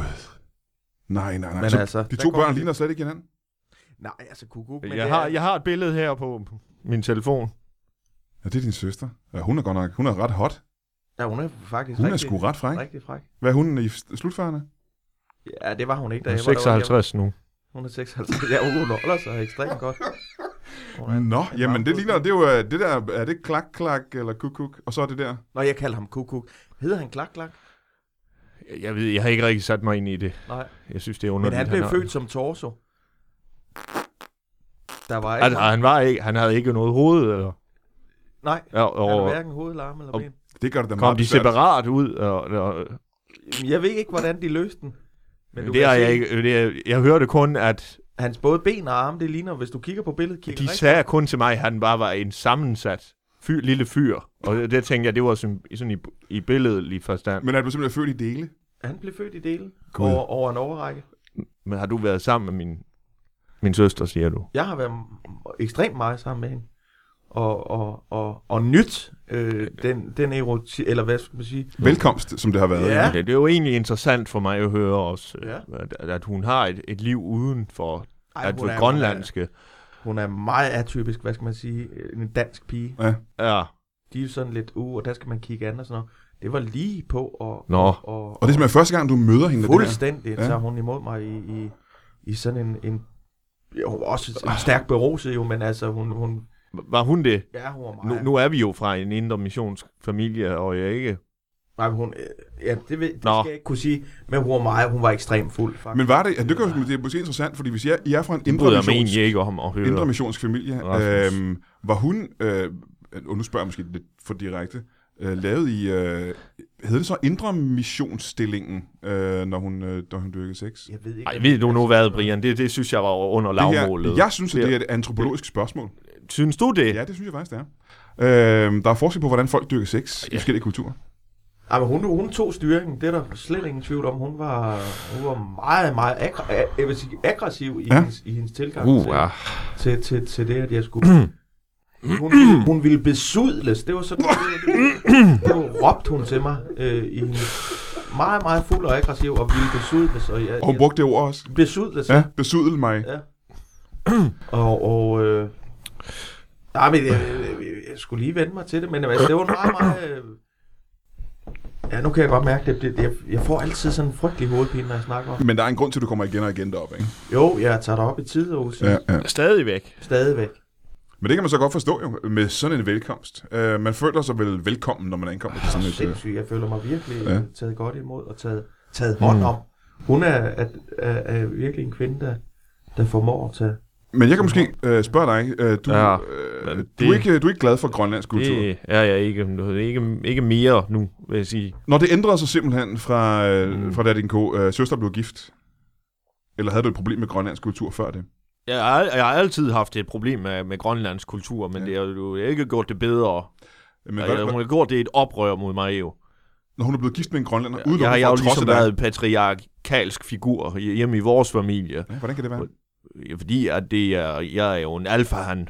Nej, nej, nej. Men så altså, de der to børn ligner slet ikke hinanden? Nej, altså kukuk. Men Jeg har, er, jeg har et billede her på min telefon. Ja, det er din søster. Ja, hun er godt nok... Hun er ret hot. Ja, hun er faktisk Hun er rigtig, sgu ret fræk. rigtig fræk. Hvad er hun i s- slutfærende? Ja, det var hun ikke, da Hun er jeg var deroppe. 56 nu. Hun er 56. Ja, hun holder sig ekstremt godt. Hun er Nå, en jamen det ligner... Det er jo øh, det der... Er det klak, klak eller kuk, kuk? Og så er det der... Nå, jeg kalder ham kukuk. Hedder han klak klak? Jeg- Jeg ved, jeg har ikke rigtig sat mig ind i det. Nej. Jeg synes, det er Men underligt. han blev har- født som torso. Der var ikke... Altså, han, var ikke, han havde ikke noget hoved, eller? Nej, Ja, han har og hverken hoved, eller og- ben. Det gør det da kom meget de separat ud? Og, og, Jeg ved ikke, hvordan de løste den. Men det har jeg ikke. Det er, jeg hørte kun, at Hans både ben og arme, det ligner, hvis du kigger på billedet, kigger de rigtig- sagde kun til mig, at han bare var en sammensat fyr, lille fyr. Og det tænkte jeg, det var sådan, sådan i, i billedlig forstand. Men er du simpelthen født i dele? Han blev født i dele Gud. over, over en overrække. Men har du været sammen med min, min søster, siger du? Jeg har været ekstremt meget sammen med hende. Og, og, og, og nyt øh, den, den eroti, eller hvad skal man sige? Velkomst, som det har været. Ja. Det, det er jo egentlig interessant for mig at høre også, Ja. ja. at, at hun har et, et liv uden for Ej, at hun er- grønlandske. Hun er meget atypisk, hvad skal man sige, en dansk pige. Ja. De er jo sådan lidt, uh, og der skal man kigge an og sådan noget. Det var lige på, og, Nå. og, og, Og det er simpelthen første gang, du møder hende. fuldstændig Ja. ja. tager hun imod mig i, i, i sådan en, en ja, hun var også en stærk beruset jo, men altså hun, hun Var hun det? ja, hun var Nu, meget, nu er vi jo fra en indre missionsk familie, og jeg ikke... nej, hun, ja, det, ved, det Nå. skal jeg ikke kunne sige, men hun var meget, hun var ekstremt fuld, faktisk. Men var det, ja, det, kan, jo- det er måske interessant, fordi hvis er, I er fra en indre, jeg missions, ikke om at høre. indre missionsk familie, Rasmus. øhm, var hun, øh, og nu spørger jeg måske lidt for direkte, øh, lavet i, øh, hedder det så indre missionsstillingen, øh, når, hun, øh, når hun dyrkede sex? jeg ved ikke, Ej, ved du nu hvad, Brian? Det, det synes jeg var under Det her, lavmålet. jeg synes, at det er et antropologisk spørgsmål. Synes du det? Ja, det synes jeg faktisk, det er. Øh, der er forskel på, hvordan folk dyrker sex i Ja. forskellige kulturer. Ja, men hun, hun tog styringen, det er der slet ingen tvivl om. Hun var, hun var meget, meget aggr- jeg vil sige, aggressiv i, Ja. hendes, i hendes tilgang Uh, til, ja. til, til, til det, at jeg skulle... hun, hun ville besudles. Det var sådan, det, det, det råbte hun til mig øh, i hendes meget, meget fuld og aggressiv og ville besudles. Og jeg, Og hun brugte det ord også. besudles. Ja, besudel mig. Ja. Og, og øh, nej, men jeg, jeg, jeg, skulle lige vende mig til det, men altså, det var meget, meget... Øh, ja, nu kan jeg godt mærke det. det jeg, jeg får altid sådan en frygtelig hovedpine, når jeg snakker om. Men der er en grund til, at du kommer igen og igen derop, ikke? Jo, jeg tager dig op i tid og Ja, ja. Stadigvæk. Stadigvæk. Men det kan man så godt forstå jo, med sådan en velkomst. Uh, man føler sig vel velkommen, når man ankommer til sådan et... øh, Sindssygt. Jeg føler mig virkelig Ja. ja. taget godt imod og taget, taget hånd Mm. om. Hun er, er, er, er virkelig en kvinde, der, der formår at tage... Men jeg kan måske uh, spørge dig, uh, du, Ja, ja, uh, men du, er det- ikke, du er ikke glad for grønlandsk kultur. Det er jeg ikke. Ikke, ikke mere nu, vil jeg sige. Når det ændrede sig simpelthen fra, uh, Mm. fra da din ko, uh, søster blev gift, eller havde du et problem med grønlandsk kultur før det? Jeg har, jeg har altid haft et problem med, med grønlandsk kultur, men Ja. ja. det har jo ikke gjort det bedre. Men hvad, jeg, hun har gjort det et oprør mod mig jo. når hun er blevet gift med en grønlænder, uden Jeg har jo ligesom været en patriarkalsk figur hjemme i vores familie. Ja, hvordan kan det være? Ja, Fordi at det er, jeg er jo en alfahan.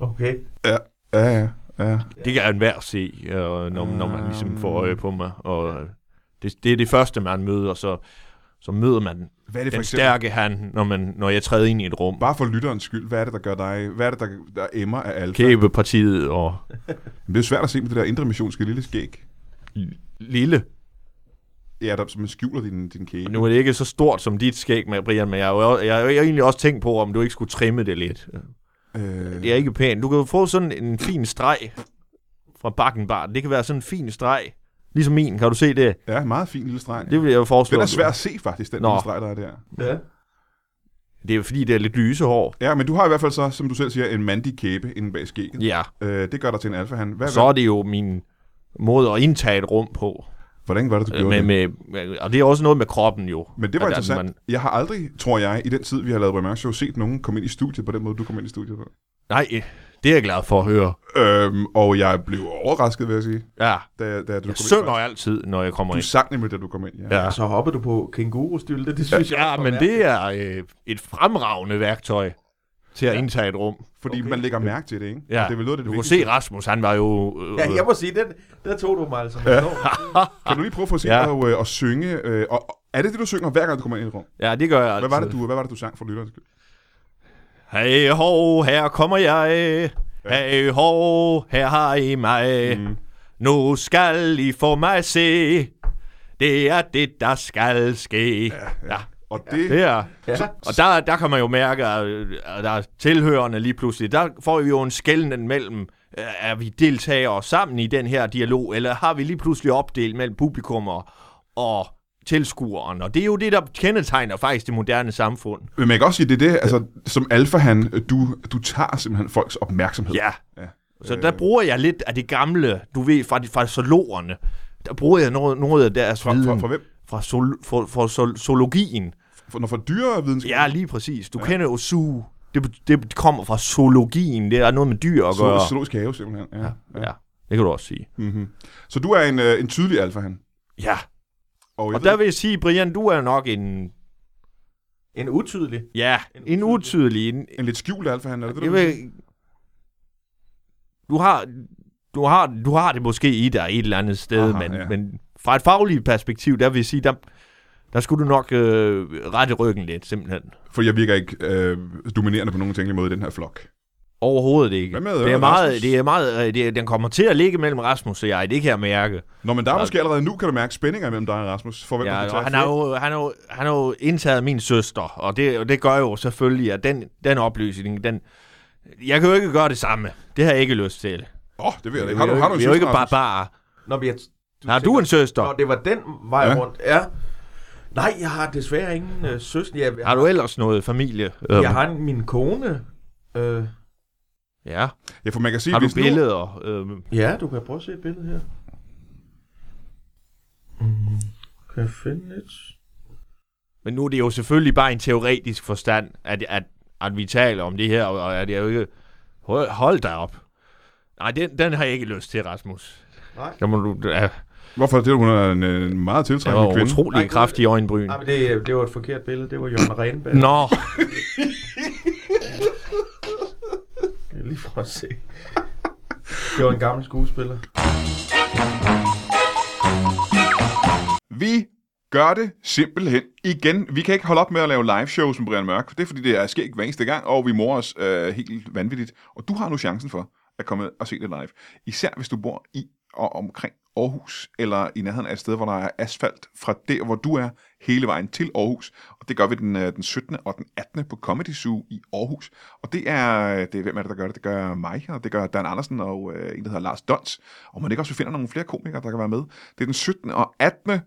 Okay. Ja, ja, ja. Det kan enhver se, når, når man ligesom får Ah. øje på mig. Og det, det er det første, man møder, så, så møder man Hvad er det for den eksempel? stærke han, når, man, når jeg træder ind i et rum. Bare for lytterens skyld, hvad er det, der gør dig... Hvad er det, der, der emmer af alfa? Kæbepartiet og Men det er svært at se med det der indre missionske lille skæg. lille. Ja, der, så man skjuler din, din kæbe. Nu er det ikke så stort som dit skæg med, Brian, men jeg har jo jeg har jo egentlig også tænkt på, om du ikke skulle trimme det lidt. Øh, Det er ikke pænt. Du kan jo få sådan en fin streg fra Bakkenbar. Det kan være sådan en fin streg. Ligesom min, kan du se det? Ja, meget fin lille streg. Det vil jeg jo foreslå. Den er svær at se, faktisk, den Nå. lille streg, der er der. Ja. Det er jo fordi, det er lidt lyse hår. Ja, men du har i hvert fald så, som du selv siger, en mandig kæbe inde bag skægget. Ja, Øh, det gør dig til en alfahan. Hvad, så er det jo min måde at indtage et rum på. Hvordan var det, du Øh, gjorde Med, det? med, og det er også noget med kroppen jo. Men det var At- at interessant. man- Jeg har aldrig, tror jeg, i den tid, vi har lavet Brian Show, set nogen komme ind i studiet på den måde, du kom ind i studiet på. Nej, det er jeg glad for at høre. Øhm, og jeg blev overrasket, vil jeg sige, Ja, da, da du kom jeg synger ind. altid, når jeg kommer Du ind. sang nemlig, da du kom ind. Ja. Ja. Så hoppede du på kængurustylde, det synes jeg Ja, men det er øh, et fremragende værktøj til at Ja. indtage et rum. Fordi Okay. man lægger mærke til det, ikke? Ja. Og det er vel noget det, Du kunne se, Rasmus, han var jo... Øh, Ja, jeg må sige, den, der tog du mig altså ja. Kan du lige prøve at få se Ja. ja. og, øh, at synge? Øh, og, og er det det, du synger, hver gang du kommer ind i et rum? ja, det gør jeg Hvad var altid. det, du, hvad var det, du sang for lytterne? Hey ho, her kommer jeg. Hey ho, her har I mig. Mm. Nu skal I få mig se. Det er det, der skal ske. Ja, ja. Og det, det er. Ja. Og der, der kan man jo mærke, at der er tilhørende lige pludselig. Der får vi jo en skældning mellem, øh, er vi deltagere sammen i den her dialog, eller har vi lige pludselig opdelt mellem publikum og, og tilskueren. Og det er jo det, der kendetegner faktisk det moderne samfund. Men man kan også sige, det er det, altså, som alfahan, du, du tager simpelthen folks opmærksomhed. Ja. Ja. Så der bruger jeg lidt af det gamle, du ved, fra, de- fra zoologerne. Der bruger jeg noget, noget af deres Fra, viden. fra, fra hvem? Fra, sol, fra, fra sol, zoologien. For, når fra dyrevidenskab? Ja, lige præcis. Du Ja. ja. kender jo zoo. Det, det kommer fra zoologien. Det er noget med dyr at gøre. Så, zoologisk have, simpelthen. Ja. Ja, ja. det kan du også sige. Mm-hmm. Så du er en, øh, en tydelig alfahan. Ja, Og, og ved, der vil jeg sige, Brian, du er nok en... En utydelig. Ja, En en utydelig... En, en lidt skjult alfahan, er det det, du vil du har... Du har, du har det måske i dig et eller andet sted, Aha, men, ja. ja. men fra et fagligt perspektiv, der vil jeg sige, der, der skulle du nok øh, rette ryggen lidt, simpelthen. For jeg virker ikke øh, dominerende på nogen tænkelig måde i den her flok. Overhovedet ikke. Hvad med, det øh, er meget, Rasmus? det er meget, øh, det er, den kommer til at ligge mellem Rasmus og jeg, det kan jeg mærke. Nå, men der er måske allerede nu, kan du mærke spændinger mellem dig og Rasmus. For hvem Ja, kan tage og han, har jo, han, har jo, han har jo indtaget min søster, og det, og det gør jo selvfølgelig, at den, den opløsning, den... Jeg kan jo ikke gøre det samme. Det har jeg ikke lyst til. Åh, oh, det ved jeg ikke. Har du, er jo har du en vi er jo ikke Rasmus? barbarer. Nå, vi har, Har du en søster? Nå, det var den vej Ja. rundt. Ja. Nej, jeg har desværre ingen øh, søster. Jeg, Har du ellers noget familie? Jeg har en, min kone. Øh, Ja. Ja, for man kan sige, Har du hvis nu, billeder? Øh, ja, du kan prøve at se et billede her. Mm, kan jeg finde et? men nu er det jo selvfølgelig bare en teoretisk forstand, at, at, at vi taler om det her, og at jeg jo ikke... Hold, hold da op. Nej, den, den har jeg ikke lyst til, Rasmus. Nej. Der må du... Ja, Hvorfor det? Hun er en, en meget det tiltrækkende var kvinde. utrolig Nej, kraftig øjenbryn. Nej, men det, det var et forkert billede. Det var Jørgen Renberg. Nå, lige prøve at se. Det var en gammel skuespiller. Vi gør det simpelthen igen. Vi kan ikke holde op med at lave live shows med Brian Mørk. Det er fordi, det er sket hver eneste gang, og vi morer os øh, helt vanvittigt. Og du har nu chancen for at komme og se det live. Især hvis du bor i og omkring Aarhus, eller i nærheden af et sted, hvor der er asfalt fra der, hvor du er, hele vejen til Aarhus. Og det gør vi den, øh, den 17. og den 18. på Comedy Zoo i Aarhus. Og det er, det er hvem er det, der gør det? Det gør mig, og det gør Dan Andersen og øh, en, der hedder Lars Dons. Og man ikke også vi finder nogle flere komikere, der kan være med. Det er den 17. og 18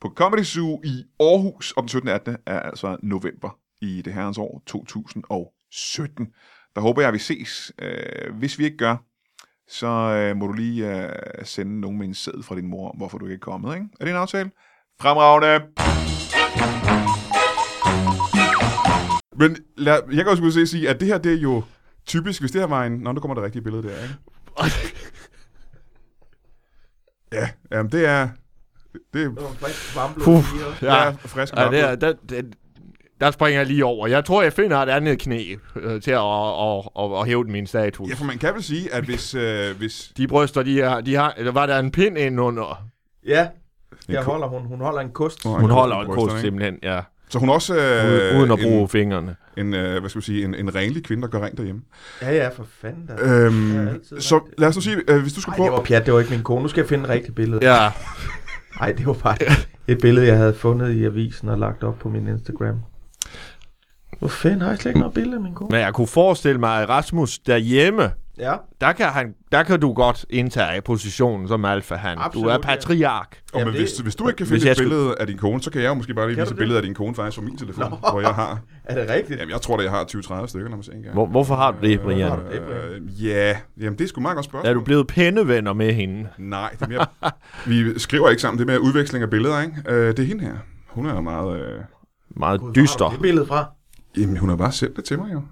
på Comedy Zoo i Aarhus, og den 17. 18. er altså november i det herrens år 2017. Der håber jeg, at vi ses. Øh, hvis vi ikke gør, så øh, må du lige øh, sende nogen med en sæd fra din mor hvorfor du ikke er kommet. Ikke? Er det en aftale? Fremragende! Men lad, jeg kan også sige, at det her, det er jo typisk, hvis det her var en... Nå, nu kommer det rigtige billede der, ikke? Ja, jamen det er... Det er, Det Puh. ja. ja. det frisk Ja, det er, der, der, der springer jeg lige over. Jeg tror, jeg finder et andet knæ øh, til at, at, at, at hæve min status. Ja, for man kan vel sige, at hvis... Øh, hvis De bryster, de, er, de har... Eller var der en pind ind under? Ja, En jeg holder hun. Hun holder en kost. Hun en holder en kost ikke? simpelthen, ja. så hun også øh, uden at bruge en, fingrene. en, øh, hvad skal vi sige, en, en renlig kvinde, der gør rent derhjemme. Ja, ja, for fanden da. Øhm, så lad os nu sige, øh, hvis du skal Nej, prøve... det var pjat. Det var ikke min kone. Nu skal jeg finde et rigtigt billede. Ja. Nej, det var bare et billede, jeg havde fundet i avisen og lagt op på min Instagram. Hvor fanden har jeg slet ikke noget billede af min kone? Men jeg kunne forestille mig, at Rasmus derhjemme, Ja. der kan, han, der kan du godt indtage positionen som alfa han. Du Absolut, er ja. patriark. Og Ja, men det- hvis, hvis du ikke kan hvis finde jeg et skulle- billede af din kone, så kan jeg jo måske bare lige vise du et billede af din kone faktisk på min telefon, Nå. hvor jeg har... Er det rigtigt? Jamen, jeg tror, at jeg har 20-30 stykker, når man ser en gang. Hvor, hvorfor har du det, Brian? har du det, Brian? Øh, ja, jamen det er sgu meget godt spørgsmål. Er du blevet pennevenner med hende? Nej, det er mere... vi skriver ikke sammen, det er mere udveksling af billeder, ikke? Øh, det er hende her. Hun er meget... Øh, Meget Gud, hvor har du dyster. Det billede fra? Jamen, hun har bare sendt det til mig, jo.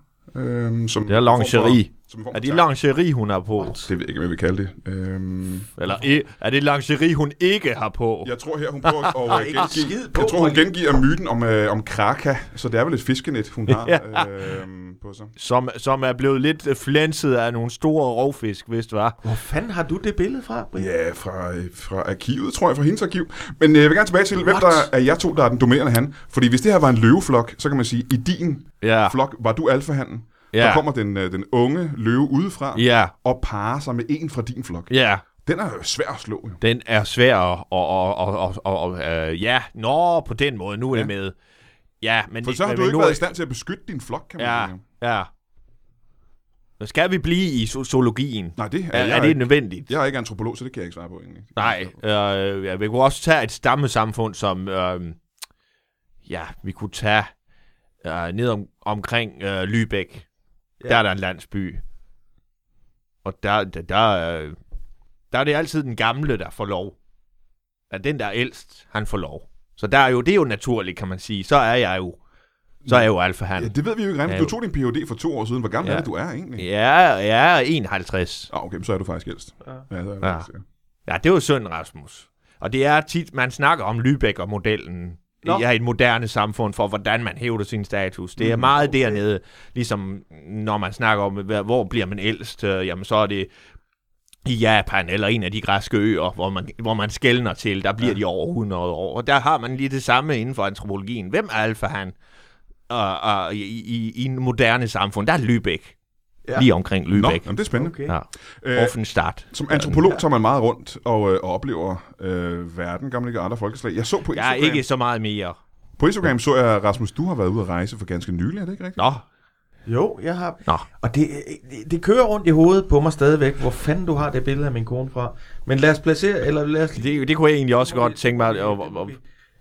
Øh, som Det er lingerie. Som form Er det lingerie, hun har på? Det ved jeg ikke, hvad vi kalder det. Øhm, Eller e- er det lingerie, hun ikke har på? jeg tror her, hun prøver at øh, gengive... på, Jeg tror, hun gengiver myten om, øh, om Kraka, så det er vel et fiskenet, hun har Ja. øhm, på sig. Som, som er blevet lidt øh, flænset af nogle store rovfisk, hvis det var. Hvor fanden har du det billede fra, Brian? Ja, fra, øh, fra arkivet, tror jeg, fra hendes arkiv. Men øh, jeg vil gerne tilbage til, hvem What? der er jer to, der er den dominerende han. Fordi hvis det her var en løveflok, så kan man sige, i din Ja, flok var du alfahanden. Ja. Så kommer den, øh, den unge løve udefra ja, og parer sig med en fra din flok. ja. Den er svær at slå, jo. Den er svær at... Og, og, og, og, og, øh, ja, nå, på den måde. Nu er det Ja. med... Ja, men... For så har men, du men ikke været er- i stand til at beskytte din flok, kan man Ja, sige. ja. Men skal vi blive i zo- zoologien? Nej, det er, Er, er det ikke, nødvendigt? jeg er ikke antropolog, så det kan jeg ikke svare på, egentlig. Nej, øh, ja, vi kunne også tage et stammesamfund som, øh, ja, vi kunne tage øh, ned om, omkring øh, Lübeck. Ja. Der er der en landsby. Og der, der, der, øh, der er det altid den gamle, der får lov. At den, der er ældst, han får lov. Så der er jo, det er jo naturligt, kan man sige. Så er jeg jo, så er jeg jo alfa han. Ja, det ved vi jo ikke rigtigt. Ja, Du tog din Ph.D. for to år siden. Hvor gammel Ja. er det, du er egentlig? Ja, jeg er 51. Ah, okay, så er du faktisk ældst. Ja. Ja, så er Ja. faktisk, ja. Ja, det var synd, Rasmus. Og det er tit, man snakker om Lübeck og modellen Nå. i et moderne samfund for, hvordan man hævder sin status. Det er Mm, meget okay. dernede, ligesom når man snakker om, hvor bliver man ældst, øh, jamen så er det i Japan eller en af de græske øer, hvor man, hvor man skældner til, der bliver Ja. ja. de over 100 år. Og der har man lige det samme inden for antropologien. Hvem er alfa han? Og, og i, i, I en moderne samfund, der er Lübeck. Ja. Ja. Lige omkring Nå, Lübeck. jamen, det er spændende. Okay. Ja. Øh, Offenstadt. som antropolog tager man meget rundt og, øh, og oplever øh, verden, gamle ikke andre folkeslag. Jeg så på Jeg er Instagram, ikke så meget mere. på Instagram så jeg, Rasmus, du har været ude at rejse for ganske nylig, er det ikke rigtigt? Nå, Jo, jeg har... Nå. Og det, det, det kører rundt i hovedet på mig stadigvæk, hvor fanden du har det billede af min kone fra. Men lad os placere, eller lad os... Det, det kunne jeg egentlig også godt tænke mig. at- at- at-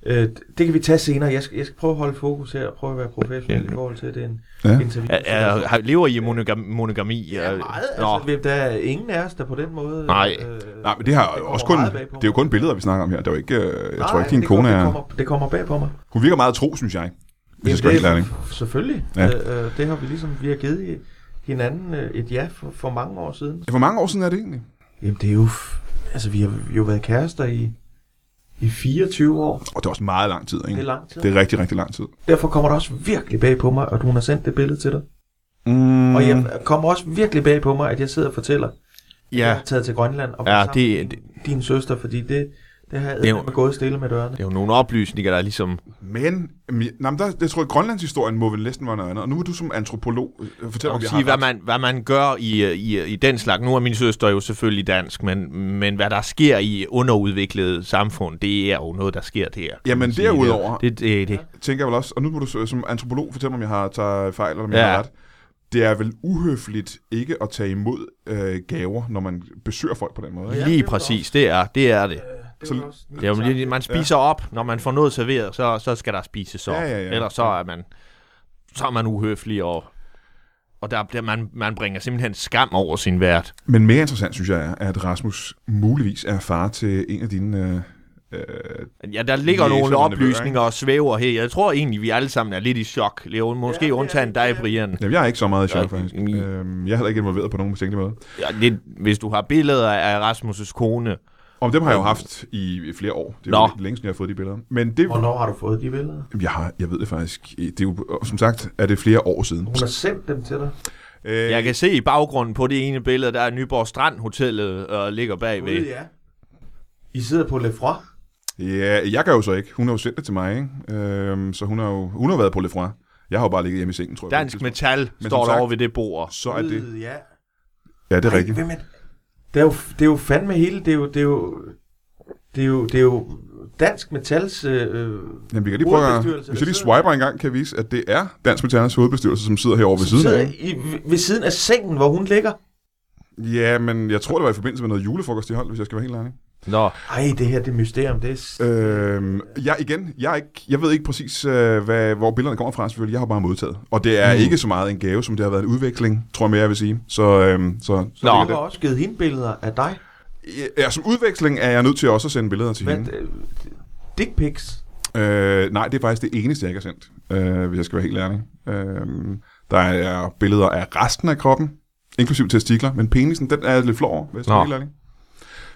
Øh, det kan vi tage senere. Jeg skal, jeg skal prøve at holde fokus her og prøve at være professionel i forhold til den Ja. interview. at- har- Lever I monogam, monogami? Ja, Øh, meget. Nå, Altså, der er ingen af os, der på den måde... Nej. Øh, Nej, men det har det også kun, det er jo kun billeder, vi snakker om her. Det er jo ikke, øh, jeg Nej, tror ikke, din det kone kommer, er... Det kommer, det kommer bag på mig. Hun virker meget tro, synes jeg. Hvis jeg skal Jamen, det er Selvfølgelig. Ja. Ja. Øh, øh, det har vi ligesom, vi har givet hinanden øh, et ja for, for mange år siden. Hvor mange år siden er det egentlig? Jamen det er jo, f- altså vi har vi har jo været kærester i, i 24 år. Og det er også meget lang tid, Det er ikke? lang tid. Det er rigtig, rigtig lang tid. Derfor kommer det også virkelig bag på mig, at hun har sendt det billede til dig. Mm. Og jeg kommer også virkelig bag på mig, at jeg sidder og fortæller, at jeg ja, har taget til Grønland og Ja, ja, det- din, din søster, fordi det, det har er jo- jeg gået stille med dørene. det er jo nogle oplysninger, der ligesom... Men, nej, men der, jeg tror, at Grønlandshistorien må vel næsten være noget andet. Og nu er du som antropolog øh, fortælle, om jeg sige, har hvad ret. man, hvad man gør i, i, i den slags. Nu er min søster jo selvfølgelig dansk, men, men hvad der sker i underudviklede samfund, det er jo noget, der sker der. Jamen, sige. derudover- Det, det, det, tænker jeg vel også, og nu må du som antropolog fortælle mig, om jeg har taget fejl, eller om jeg Ja. har ret. Det er vel uhøfligt ikke at tage imod øh, gaver, når man besøger folk på den måde. Ikke? Lige præcis, det er det. Er det. Det Så- også Det er jo lige, man spiser op, når man får noget serveret, så, så skal der spises op. Ja, ja, ja. Ellers så er man, så er man uhøflig, og, og der bliver man, man bringer simpelthen skam over sin vært. Men mere interessant, synes jeg, er, at Rasmus muligvis er far til en af dine... Øh, øh, Ja, der ligger nogle oplysninger og svæver her. Jeg tror egentlig, vi alle sammen er lidt i chok. Leo, måske Ja, ja, undtagen det, dig, er- Brian. jamen, jeg er ikke så meget i chok, Ja, faktisk. Øhm, jeg er heller ikke involveret på nogen bestemt måde. Ja, det, hvis du har billeder af Rasmus' kone, Og dem har jeg jo haft i, flere år. Det er Nå. jo længe siden, jeg har fået de billeder. Men det, Hvornår har du fået de billeder? jeg, har, jeg ved det faktisk. Det er jo, som sagt, er det flere år siden. Hun har sendt dem til dig. Øh, jeg kan se i baggrunden på det ene billede, der er Nyborg Strand Hotellet og ligger bagved. Ude, ja. I sidder på Lefroy. Ja, jeg kan jo så ikke. Hun har jo sendt det til mig, ikke? Øhm, så hun har jo hun har været på Lefroy. Jeg har jo bare ligget hjemme i sengen, tror jeg. på Dansk tidspunkt. Metal Men står som der sagt- over ved det bord. Så er det... Ude, ja. Ja, det er Ej, rigtigt. Hvem er det? Det er, jo, det er jo fandme hele, det er jo, det er jo, Det er jo, det er jo Dansk Metals... Øh, Jamen, vi kan lige prøve at... Hvis jeg lige swiper en gang, kan jeg vise, at det er Dansk Metallers hovedbestyrelse, som sidder herovre ved siden af. i, ved siden af sengen, hvor hun ligger. Ja, men jeg tror, det var i forbindelse med noget julefrokost, de holdt, hvis jeg skal være helt ærlig. Nå, Ej, det her, det mysterium, det er... Øhm, jeg igen, jeg, er ikke, jeg ved ikke præcis, øh, hvad, hvor billederne kommer fra, selvfølgelig. Jeg har bare modtaget. Og det er Mm. ikke så meget en gave, som det har været en udveksling, tror jeg mere, jeg vil sige. Så, øhm, så, så Nå. Du har også givet hende billeder af dig. Ja, som udveksling er jeg nødt til også at sende billeder til Men, hende. øh, dick pics. Øh, nej, det er faktisk det eneste, jeg ikke har sendt, øh, hvis jeg skal være helt ærlig. Øh, der er billeder af resten af kroppen, inklusiv testikler, men penisen, den er lidt flov over, hvis jeg skal være helt ærlig.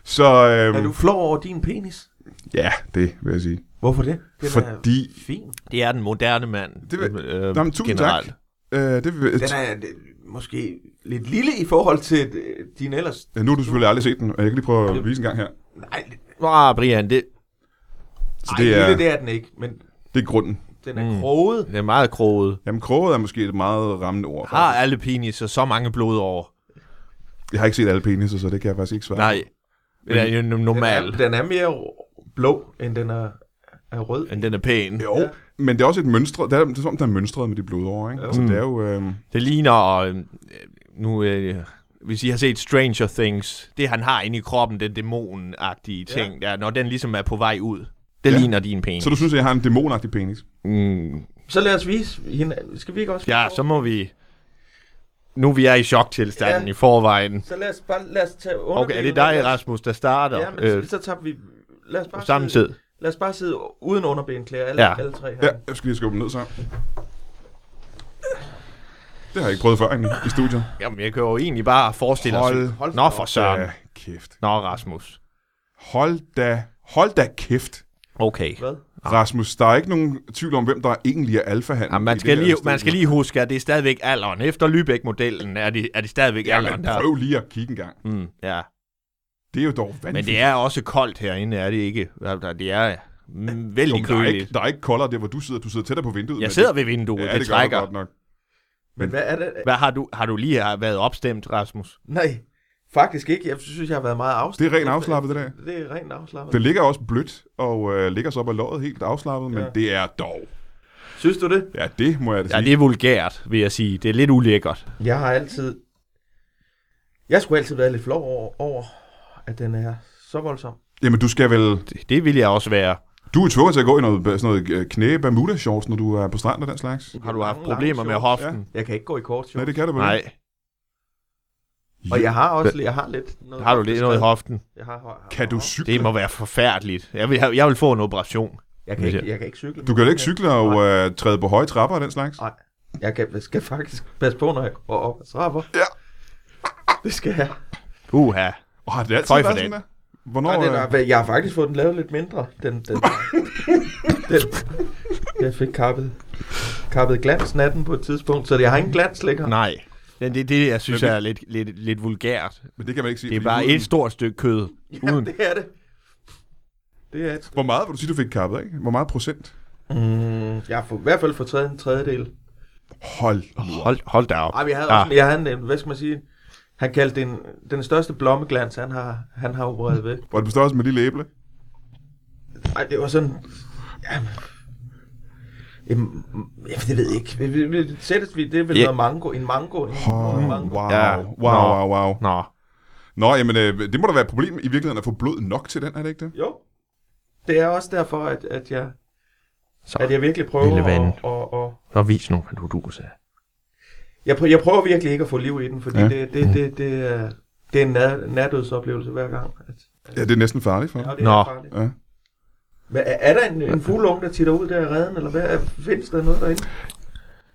Så øh, Er du flov over din penis? ja, det vil jeg sige. Hvorfor det? Den Fordi, er fin. det er den moderne mand. Det vil- øh, Nå, men tusind tak. øh, det vil, Den er øh, måske lidt lille i forhold til øh, din ellers... Ja, nu har du selvfølgelig aldrig set den, og jeg kan lige prøve at vise en gang her. Nej, Nå, Brian, det, Så Ej, det er, lille det er den ikke, men det er grunden. den er Mm. kroget. det er meget kroget. Jamen, kroget er måske et meget rammende ord. Har faktisk. alle peniser så mange blod over? Jeg har ikke set alle peniser, så det kan jeg faktisk ikke svare. Nej, det er jo Den er, den er mere blå, end den er, er rød. end den er pæn. Jo, Ja. men det er også et mønstre. Det er, det er som, der er mønstret med de blodår, ikke? Jo. Altså, det er jo... Øh, Det ligner, øh, nu, øh, hvis I har set Stranger Things, det han har inde i kroppen, den dæmonagtige ting, ja. der, når den ligesom er på vej ud, det Ja. ligner din penis. så du synes, at jeg har en dæmonagtig penis? Mm, Så lad os vise hende. Skal vi ikke også... ja, så må vi... Nu vi er i choktilstanden Ja. i forvejen. Så lad os bare lad os tage under Okay, er det dig, Rasmus, der starter? Ja, men øh, så, tager vi... Lad os bare samme sidde, tid. Lad os bare sidde uden underbenklæder, alle, Ja. alle tre her. Ja, jeg skal lige skubbe den ned så. Det har jeg ikke prøvet før i, i studiet. Jamen, jeg kan jo egentlig bare forestille os... Hold, hold Nå, for søren. da kæft. Nå, Rasmus. Hold da, hold da kæft. Okay. Hvad? Rasmus, der er ikke nogen tvivl om, hvem der egentlig er alfahanden. Ja, man, i skal lige, man skal lige huske, at det er stadigvæk alderen. Efter Lübeck-modellen er det, er det stadigvæk Ja, alderen. men Der. prøv lige at kigge en gang. Mm, ja. Det er jo dog vanvittigt. Men det er også koldt herinde, er det ikke? Der- Det er mm, vældig jo, der, er ikke, køligt. der er ikke koldere der, hvor du sidder. Du sidder tættere på vinduet. Jeg men sidder det, ved vinduet, ja, det, det trækker. godt nok. Men hvad er det? Hvad har du, har du lige har været opstemt, Rasmus? Nej, faktisk ikke. Jeg synes, jeg har været meget afslappet. Det er rent afslappet, det der. Det er rent afslappet. Det ligger også blødt, og øh, ligger så op ad låret helt afslappet, men Ja. det er dog. Synes du det? Ja, det må jeg da Ja, sige. det er vulgært, vil jeg sige. Det er lidt ulækkert. Jeg har altid... Jeg skulle altid være lidt flov over, over at den er så voldsom. Jamen, du skal vel... Det, det vil jeg også være. Du er tvunget til at gå i noget, sådan noget øh, knæ bermuda shorts, når du er på stranden og den slags. Har du haft problemer med hoften? Jeg kan ikke gå i kort shorts. Nej, det kan du vel Nej. Og jeg har også jeg har lidt noget Har du lidt noget i hoften? Jeg har, har, Kan du har- cykle? Det må være forfærdeligt. Jeg vil, jeg vil få en operation. Jeg kan, ikke, jeg kan ikke cykle. Du kan jo ikke cykle og øh, træde på høje trapper og den slags. Nej. Jeg kan, jeg skal faktisk passe på, når jeg går op ad trapper. Ja. Det skal jeg. Uha. Og har det altid Føj været for sådan den. der? Hvornår? Nej, den øh, er, jeg har faktisk fået den lavet lidt mindre. Den, den, den, jeg fik kappet, kappet glans natten på et tidspunkt, så jeg har ingen glans længere. Nej. Det, det, det jeg synes Men er lidt, lidt, lidt vulgært. Men det kan man ikke sige. Det er bare huden- et stort stykke kød. Ja, Uden. det er det. Det er et. Hvor meget vil du sige, du fik kappet af? Hvor meget procent? Mm, jeg har for, i hvert fald fået taget en tredjedel. Hold. Hold, hold da op. Ej, vi havde Ja. også, jeg havde en, hvad skal man sige, han kaldte den, den største blommeglans, han har, han har opereret ved. Var det på størrelse med lille æble? Nej, det var sådan, ja, Jamen, jeg det ved jeg ikke. Vi, vi, vi, sættes vi, det er vel Ja. noget mango, en mango, en, Oh, mango. wow, Ja. wow, Nå. wow, wow. Nå. Nå, jamen, øh, det må da være et problem i virkeligheden at få blod nok til den, er det ikke det? Jo. Det er også derfor, at, at, jeg, Så, at jeg virkelig prøver lille ven. at, at, at, så vis nu, hvad du du sagde. jeg, prøver, jeg prøver virkelig ikke at få liv i den, fordi Ja. ja. det, det, det, det, er, det er en nær, nærdødsoplevelse hver gang. At, Ja, det er næsten farligt for ja, dig. det Nå. er farligt. Ja. Men er, er der en, en fuglunge, der titter ud der i redden, eller hvad? Er, findes der noget derinde?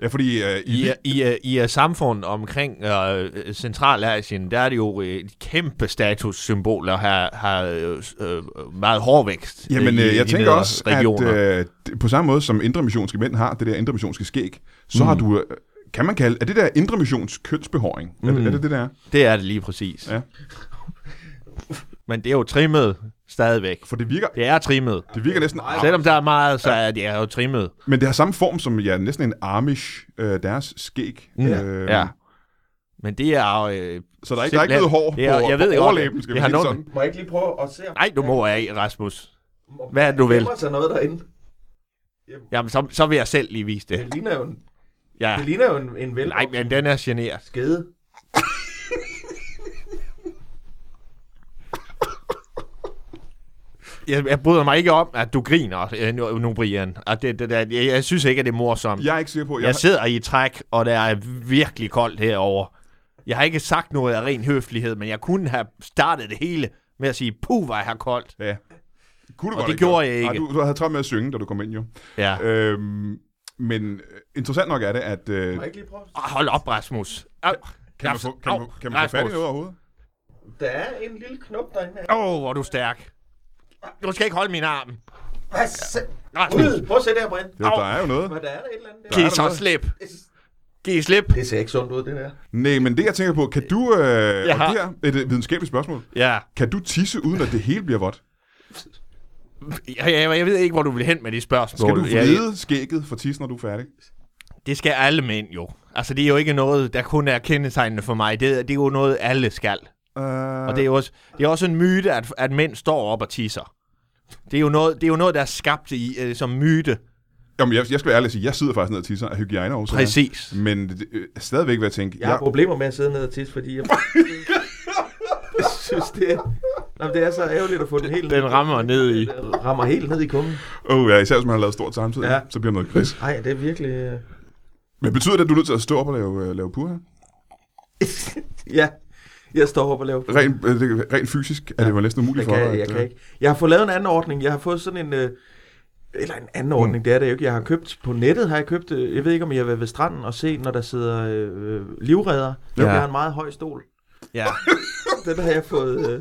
Ja, fordi øh, i, I, i, i, i et samfund omkring øh, Centralasien, der er det jo øh, kæmpe statussymboler har, har øh, øh, meget hård vækst. Jamen, i, i jeg de tænker nedre også, regioner. at det- på samme måde som indre missionske mænd har det der indre missionske skæg, så Mm. har du, øh, kan man kalde, er det der indre missions kønsbehåring? Mm. Er, Mm. det- er det det der? Det er det lige præcis. Ja. Men det er jo trimmet stadigvæk. For det virker, Det er trimmet. det virker næsten, Selvom der er meget, så er det er jo trimmet. men det har samme form som, ja, næsten en Amish, øh, deres skæg. Mm. Øh, Ja. Men det er... Øh, Så der er ikke, der er ikke noget hår Det er- på, jeg ved på overlæben, skal det vi har sige sådan. Må jeg ikke lige prøve at se om... nej, du må af, Rasmus. Hvad er det, du vil? Sig noget derinde. Jamen, så, så vil jeg selv lige vise det. Det ligner jo en, Ja. det ligner jo en, en vel... Nej, men den er generet. Skede. Jeg, jeg bryder mig ikke om, at du griner øh, nu, Brian. At det, det, der, jeg, jeg synes ikke, at det er morsomt. Jeg er ikke sikker på, jeg, Jeg sidder i træk, og der er virkelig koldt herovre. Jeg har ikke sagt noget af ren høflighed, men jeg kunne have startet det hele med at sige, puh, hvor er her koldt. Ja. Kunne du Og godt det ikke gjorde jeg Nej, ikke. du, du havde travlt med at synge, da du kom ind jo. Ja. Øhm, men øh, interessant nok er det, at... Øh, Må jeg ikke lige prøve? Ah, Hold op, Rasmus. Au. kan man få, kan man, Au, kan man få fat i noget overhovedet? Der er en lille knop derinde. Åh, oh, hvor er du stærk. Du skal ikke holde min arm. Hvad? Rasmus, Ud! Prøv at se der, Brian. Jo, der er jo noget. Hvad der er der et eller andet der? er giv så slip. Giv slip. Det ser ikke sundt ud, det der. Nej, men det jeg tænker på, kan du... Øh, Jeg og har- det her er et videnskabeligt spørgsmål. Ja. Kan du tisse, uden at det hele bliver vådt? Jeg, jeg, jeg ved ikke, hvor du vil hen med de spørgsmål. Skal du Jeg- vride skægget for tisse, når du er færdig? Det skal alle mænd jo. Altså, det er jo ikke noget, der kun er kendetegnende for mig. Det, det er jo noget, alle skal. Uh, Og det er jo også, det er også en myte, at, at mænd står op og tisser. Det er jo noget, det er jo noget der er skabt i, øh, som myte. Jamen, jeg, jeg skal være ærlig og sige, jeg sidder faktisk ned og tisser af hygiejneårsager. Præcis. Men det, øh, stadigvæk vil jeg tænke, Jeg har problemer med at sidde ned og tisse, fordi jeg... jeg synes, det er... Nå, det er så ærgerligt at få den helt... Den rammer ned i. Rammer helt ned i kummen. oh, ja, især hvis man har lavet stort samtidig, Ja. så bliver det noget gris. Nej, det er virkelig... øh, Men betyder det, at du er nødt til at stå op og lave, øh, lave pur her? ja, jeg står op og laver... Rent, øh, rent fysisk er det jo næsten umuligt Jeg for kan, dig. jeg kan ikke. Jeg har fået lavet en anden ordning. Jeg har fået sådan en... Øh, eller en anden ordning, det er det jo ikke. Jeg har købt på nettet, har jeg købt... Øh, jeg ved ikke, om jeg har været ved stranden og se, når der sidder øh, livredder. Ja. Ja. Jeg har en meget høj stol. Ja. Den har jeg fået... Øh,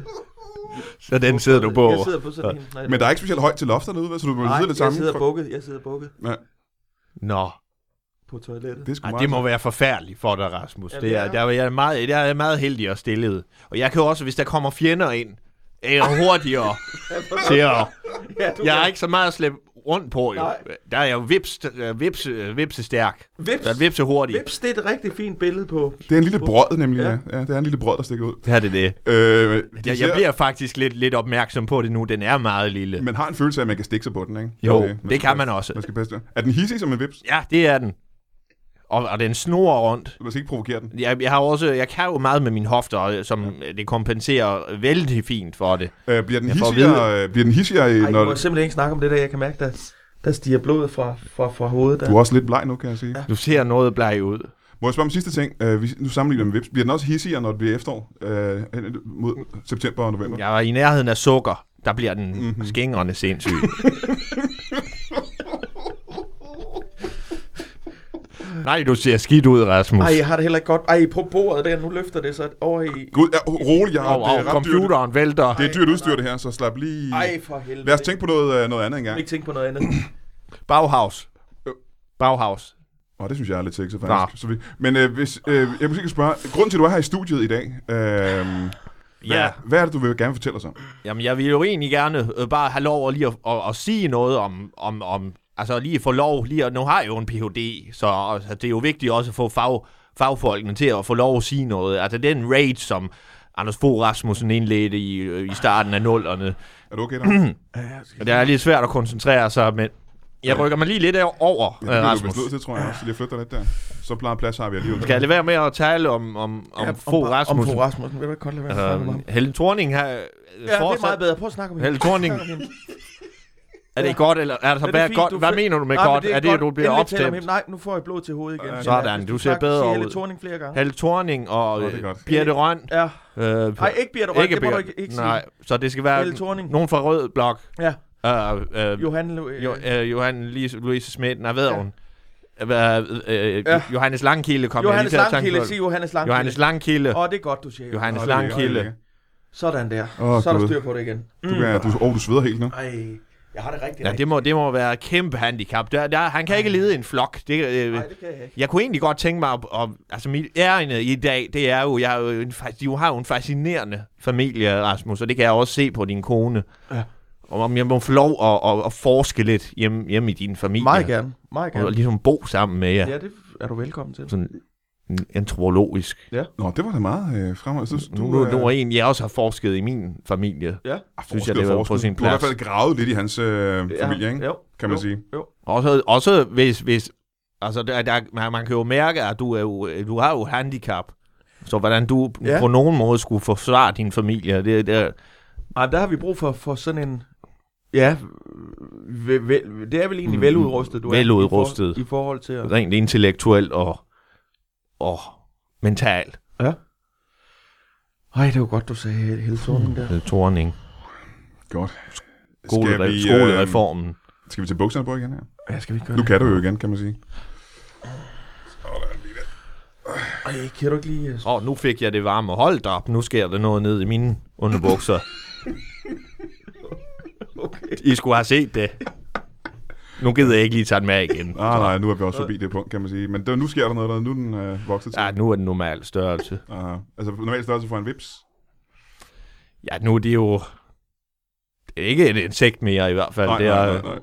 Så den sidder du på. Jeg sidder på sådan en... Nej, Men der er ikke specielt højt til loftet derude, vel? så du må sidde lidt jeg sammen. sidder bukket. Jeg sidder bukket Ja, Nå. På toilettet. det er Ej, det må være forfærdeligt for dig, Rasmus. Ja, det er, det er. er jeg meget, der er jeg meget heldig og stillet. Og jeg kan jo også, hvis der kommer fjender ind, er jeg hurtigere til at... Jeg er ikke så meget at slæbe rundt på, jo. Nej. Der er jeg jo vips, øh, vips, øh, vipse stærk. Vips. Der er vipse hurtigt. Vips, det er et rigtig fint billede på. Det er en lille brød, nemlig. Ja. Ja. det er en lille brød, der stikker ud. Det er det det. Øh, de Jeg, jeg ser- bliver faktisk lidt, lidt opmærksom på det nu. Den er meget lille. Man har en følelse af, at man kan stikke sig på den, ikke? Jo, Okay, det kan man også. Man skal passe det. Er den hissig som en vips? Ja, det er den. Og, og den snor rundt. Man skal ikke provokere den. Jeg, jeg, har også, jeg kan jo meget med mine hofter, som ja. det kompenserer vældig fint for det. Øh, bliver den hissigere, øh, bliver den hissigere i, Ej, når... jeg må simpelthen ikke snakke om det der. Jeg kan mærke, der, der stiger blodet fra, fra, fra hovedet. Der. Du er også lidt bleg nu, kan jeg sige. Ja. Du ser noget bleg ud. Må jeg spørge om sidste ting? Uh, vi, nu sammenligner med vips. Bliver den også hissigere, når det bliver efterår? Uh, mod september og november? Jeg er i nærheden af sukker. Der bliver den Mhm. mm-hmm. skængrende sindssyg. Nej, du ser skidt ud, Rasmus. Ej, jeg har det heller ikke godt. Ej, på bordet der, nu løfter det så over i... Gud, ja, rolig, jeg har, og, det og er ret dyrt. computeren vælter. Det er dyrt udstyr, det her, så slap lige... Ej, for helvede. Lad os tænke på noget, øh, noget andet engang. Ikke tænke på noget andet. Bauhaus. Jo. Bauhaus. Åh, det synes jeg er lidt sexet, Nå. faktisk. Så vi, men øh, hvis, øh, jeg måske kan spørge, grunden til, at du er her i studiet i dag, øh, hvad, Ja, hvad er det, du vil gerne fortælle os om? jamen jeg vil jo egentlig gerne øh, bare have lov at, lige at, at, at sige noget om, om, om, altså lige få lov, lige at, nu har jeg jo en Ph.D., så altså, det er jo vigtigt også at få fag, fagfolkene til at få lov at sige noget. Altså den rage, som Anders Fogh Rasmussen indledte i, øh, i starten af nullerne, Er du okay der? det er lidt svært at koncentrere sig, men jeg rykker mig lige lidt over, Ja, øh, det du Rasmus. til, tror jeg også. Lige flytter lidt der. Så plejer plads har vi alligevel. Skal jeg lade være med at tale om, om, om Ja, Fogh Om Rasmussen? Fogh Rasmussen. Vil du ikke godt lade være med at snakke om ham? Øh, Helle Thorning har øh, Ja, det er fortsat... meget bedre. Prøv at snakke om hende. Helle Thorning, om. Er det godt, eller er det så Ja, det hvad, fint, godt, hvad fik- mener du med Nej, godt? Er det, at du bliver opstemt? Nej, nu får jeg blod til hovedet igen. Ja. Sådan, du ser bedre ud. Helle Thorning flere gange. Helle Thorning og er øh, godt. Birte Røn. Ja. Øh, Nej, ikke Birte Røn. ikke Det må du ikke, ikke sige. Nej, så det skal være nogen fra Rød Blok. Ja. Øh, øh, Johan Lu- jo, øh, Johan Louise, Louise Schmidt, nej, ved Ja. hun? Øh, øh, Ja. Johannes Langkilde kom jeg lige Johannes til at tænke Langkilde. på. Sig Johannes Langkilde. Johannes Langkilde. Åh, det er godt, du siger. Johannes er- Langkilde. er- Sådan der. Åh, Så er der styr på det igen. Du, kan, du, oh, du sveder helt nu. Ej, jeg har det rigtig Ja, det må, det må være et kæmpe handicap. Der, der, han kan ikke lede en flok. Det, øh, Nej, det kan jeg ikke. Jeg kunne egentlig godt tænke mig, at, at altså mit ærende i dag, det er jo, jeg er jo en, du har jo en fascinerende familie, Rasmus, og det kan jeg også se på din kone. Ja. Og om jeg må få lov at, at, at forske lidt hjemme, hjemme i din familie. Meget gerne. Meget Og gerne. ligesom bo sammen med jer. Ja, det er du velkommen til. Sådan antropologisk. Nå, det var da meget øh, fremad. Så, Nu, nu, nu er en, jeg også har forsket i min familie. Ja. synes jeg, det var på sin Du har i hvert plads. fald gravet lidt i hans øh, familie, ikke? Jo, kan man jo, sige. Jo. Også, også hvis, hvis altså der, der, man, man kan jo mærke, at du, er jo, du har jo handicap. Så hvordan du Ja. ja. på nogen måde skulle forsvare din familie, det, det, Ej, der har vi brug for, for sådan en... Ja, ve, ve, det er vel egentlig Mm, veludrustet, du veludrustet. er. I, for, I forhold til at... rent intellektuelt og, og mentalt. Ej, det var godt, du sagde hele tonen der. Torning. Godt. Skole, Skal vi, øh, skolereformen. Skal vi tage bukserne på igen her? Ja, skal vi gøre Nu det? kan du jo igen, kan man sige. Ej, kan du ikke lige... øh, Åh, oh, nu fik jeg det varme. Hold da op, nu sker der noget ned i mine underbukser. Okay. I skulle have set det. Nu gider jeg ikke lige tage den med igen. Ah, nej, nu er vi også forbi det punkt, kan man sige. Men der, nu sker der noget, der nu er den øh, vokset til. Ja, nu er den normal størrelse. Uh, altså normal størrelse for en vips. Ja, nu er det jo... Det er ikke et insekt mere i hvert fald. Nej, det nej, er nej, nej.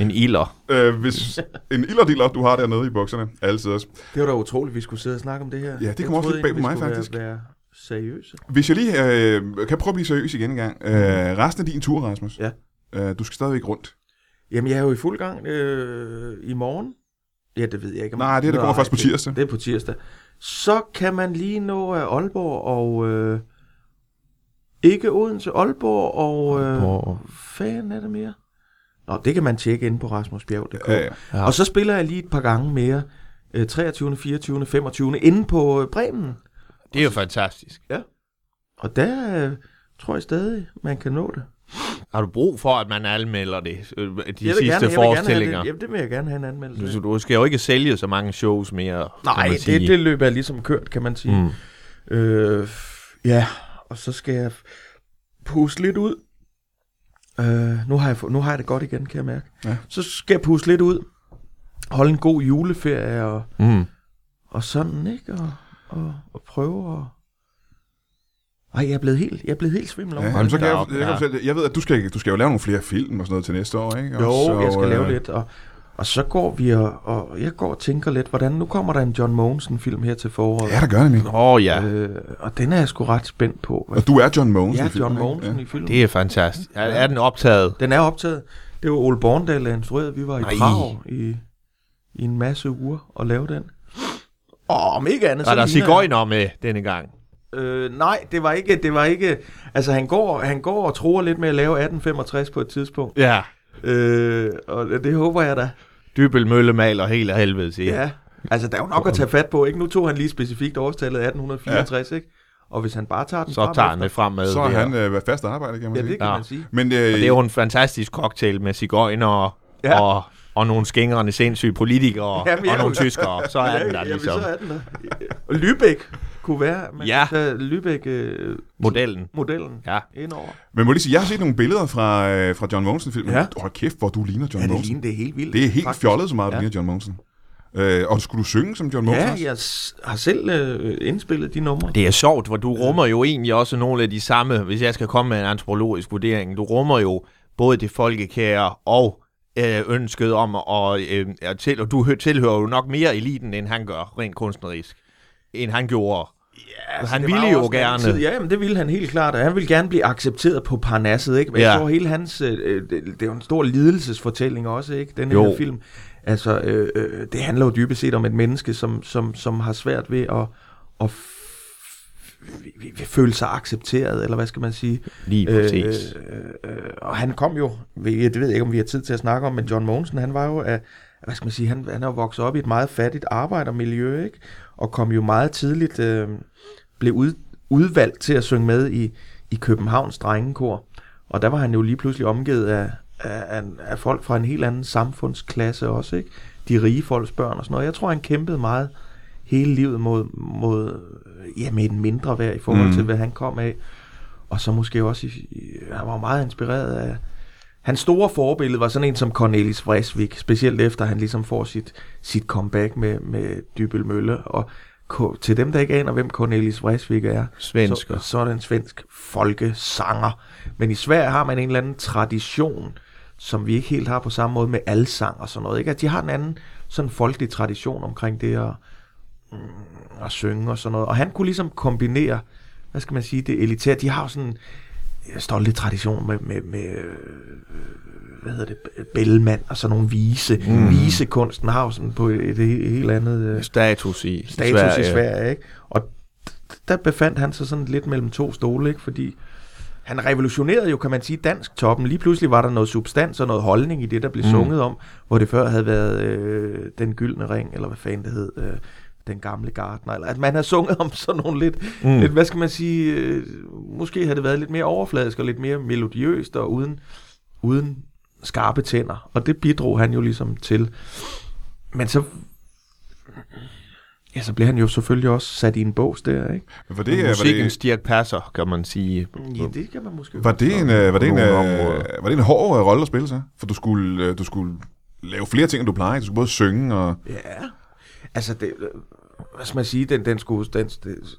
en ilder. Øh, hvis en ilderdiller, du har dernede i bukserne, altid også. Det var da utroligt, vi skulle sidde og snakke om det her. Ja, det Jeg kom også lidt bag på mig, faktisk. Være, være seriøse. Hvis jeg lige øh, kan prøve at blive seriøs igen en gang. Øh, resten af din tur, Rasmus. Ja. Øh, du skal stadigvæk rundt. Jamen, jeg er jo i fuld gang øh, i morgen. Ja, det ved jeg ikke. om- Nej, det det kommer først på det- tirsdag. Det er på tirsdag. Så kan man lige nå af Aalborg og... Øh, ikke Odense, Aalborg og... Øh, Hvor- fanden er det mere? Nå, det kan man tjekke inde på rasmusbjerg.dk. Ja, ja. Ja. Og så spiller jeg lige et par gange mere. Øh, 23., 24., 25. inde på øh, Bremen. Det er jo fantastisk. Og der øh, tror jeg stadig, man kan nå det. Har du brug for, at man anmelder det? øh, De jeg vil sidste gerne, jeg vil gerne have forestillinger? det, jamen, det vil jeg gerne have en anmeldelse. Så du skal jo ikke sælge så mange shows mere, Nej, kan man sige. det, det løb er ligesom kørt, kan man sige. Mm. Øh, ja, og så skal jeg puste lidt ud. Øh, nu, har jeg, nu har jeg det godt igen, kan jeg mærke. Ja. Så skal jeg puste lidt ud. Holde en god juleferie og, Mm. og sådan, ikke? Og, og, og prøve at... Ej, jeg er blevet helt, jeg er blevet helt svimmel over. Ja, jamen, så kan jeg, jeg, kan ja. fortælle, jeg ved, at du skal, du skal jo lave nogle flere film og sådan noget til næste år, ikke? Jo, Og så, jeg skal lave øh, lidt, og, og så går vi og, og jeg går og tænker lidt, hvordan, nu kommer der en John Mogensen-film her til foråret. Ja, der gør det. Åh oh, ja, Øh, og den er jeg sgu ret spændt på. Og du er John Mogensen Ja, i filmen, John? Mogensen Ja. i filmen. det er fantastisk. Er, er den optaget? Den er optaget. Det var Ole Borndal, der instruerede. Vi var i Nej. Prag i, i en masse uger og lavede den. Og om ikke andet, Er der ligner- cigøjner med denne gang? Øh, nej, det var ikke, det var ikke, altså han går, han går og tror lidt med at lave 1865 på et tidspunkt. Ja. Øh, og det håber jeg da. Dybel Mølle maler helt af helvede til. Ja. Altså, der er jo nok at tage fat på, ikke? Nu tog han lige specifikt årstallet 1864, ikke? Og hvis han bare tager den Så frem tager han efter- det frem med. Så er han øh, været fast arbejde, kan man Ja, sige. det kan Ja. man sige. Men øh, Og det er jo en fantastisk cocktail med cigøjner og, Ja. ja. og, og nogle skængrende sindssyge politikere Jamen, og nogle tyskere. Så er den der ja, ligesom så er den der. Og Lübeck kunne være, man Ja. ja. tage Lübeck-modellen modellen. Ja. indover. men må jeg lige sige, jeg har set nogle billeder fra, øh, fra John Mogensen-filmen. Ja. Hold kæft, hvor du ligner John Ja, det Mogensen. ligner, det er helt vildt. Det er helt faktisk. fjollet, så meget du Ja. ligner John Mogensen. Øh, og skulle du synge som John Mogensen Ja, jeg har selv øh, indspillet de numre. Det er sjovt, for du rummer jo egentlig også nogle af de samme, hvis jeg skal komme med en antropologisk vurdering, du rummer jo både det folkekære og øh, ønsket om at, øh, at til, og du hø- tilhører jo nok mere eliten, end han gør, rent kunstnerisk, end han gjorde. Ja, Altså, han ville jo gerne. Tid. Ja, men det ville han helt klart. Han ville gerne blive accepteret på Parnasset, ikke? Men Ja. jeg tror hele hans... Øh, øh, det, det er jo en stor lidelsesfortælling også, ikke? Den Jo. her film. Altså, øh, øh, det handler jo dybest set om et menneske, som, som, som har svært ved at, at føle sig accepteret, eller hvad skal man sige? Lige præcis. Øh, øh, og han kom jo, det ved jeg ikke, om vi har tid til at snakke om, men John Mogensen, han var jo af, hvad skal man sige, han, han er vokset op i et meget fattigt arbejdermiljø, ikke? Og kom jo meget tidligt, øh, blev ud, udvalgt til at synge med i, i Københavns drengekor. Og der var han jo lige pludselig omgivet af, af, af, folk fra en helt anden samfundsklasse også, ikke? De rige folks børn og sådan noget. Jeg tror, han kæmpede meget hele livet mod, mod ja, med en mindre værd i forhold Mm. til, hvad han kom af. Og så måske også, i, han var meget inspireret af, hans store forbillede var sådan en som Cornelis Vreeswijk, specielt efter han ligesom får sit, sit comeback med, med Dybel Mølle. Og til dem, der ikke aner, hvem Cornelis Vreeswijk er, Svensker. så, så er det en svensk folkesanger. Men i Sverige har man en eller anden tradition, som vi ikke helt har på samme måde med alsang og sådan noget. Ikke? At de har en anden sådan folkelig tradition omkring det at, mm, at synge og sådan noget. Og han kunne ligesom kombinere, hvad skal man sige, det elitære. De har sådan stolte tradition med, med, med hvad hedder det, Bellman og sådan nogle vise. Mm. Visekunsten har jo sådan på et, et helt andet øh, Status i status Sverige. i Sverige, ikke? Og der befandt han sig sådan lidt mellem to stole, ikke? Fordi han revolutionerede jo, kan man sige, dansk toppen. Lige pludselig var der noget substans og noget holdning i det, der blev mm. sunget om, hvor det før havde været øh, den gyldne ring, eller hvad fanden det hed, øh, den gamle gardner, eller at man har sunget om sådan nogle lidt, mm. lidt hvad skal man sige, øh, måske havde det været lidt mere overfladisk og lidt mere melodiøst og uden, uden skarpe tænder, og det bidrog han jo ligesom til. Men så, ja, så blev han jo selvfølgelig også sat i en bås der, ikke? Men Var det, var Musikkens det, Dirk Passer, kan man sige. Ja, det kan man måske var det en, øh, var det en, øh, var det en hård øh, rolle at spille så? For du skulle, øh, du skulle lave flere ting, end du plejer. Du skulle både synge og... Ja, altså det, hvad skal man sige, den, den skulle, den, det,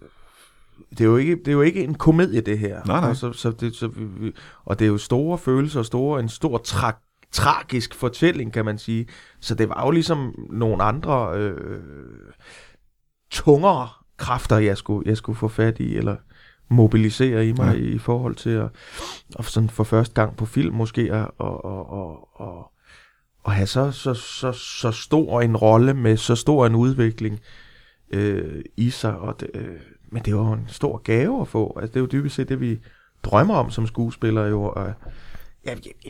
det er, jo ikke, det er jo ikke en komedie, det her. Nej, nej. Og, så, så det, så vi, og det er jo store følelser, og store, en stor tra- tragisk fortælling, kan man sige. Så det var jo ligesom nogle andre øh, tungere kræfter, jeg skulle, jeg skulle få fat i, eller mobilisere i mig Ja. ja. i forhold til at, at sådan for første gang på film måske, og, og, og, og, og have så, så, så, så stor en rolle med så stor en udvikling øh, i sig. Og det, øh, men det var jo en stor gave at få. Altså, det er jo dybest set det, vi drømmer om som skuespillere. Jo, og, ja, ja,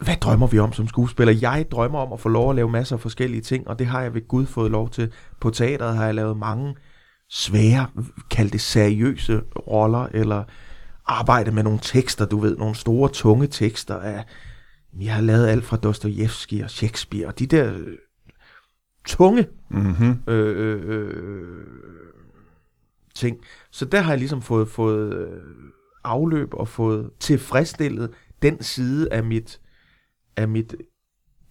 hvad drømmer vi om som skuespiller? Jeg drømmer om at få lov at lave masser af forskellige ting, og det har jeg ved Gud fået lov til. På teateret har jeg lavet mange svære, kald det seriøse roller, eller arbejde med nogle tekster, du ved, nogle store, tunge tekster af, jeg har lavet alt fra Dostojevski og Shakespeare, og de der øh, tunge Mm-hmm. øh, øh, øh, ting. Så der har jeg ligesom fået, fået øh, afløb og fået tilfredsstillet den side af mit, af mit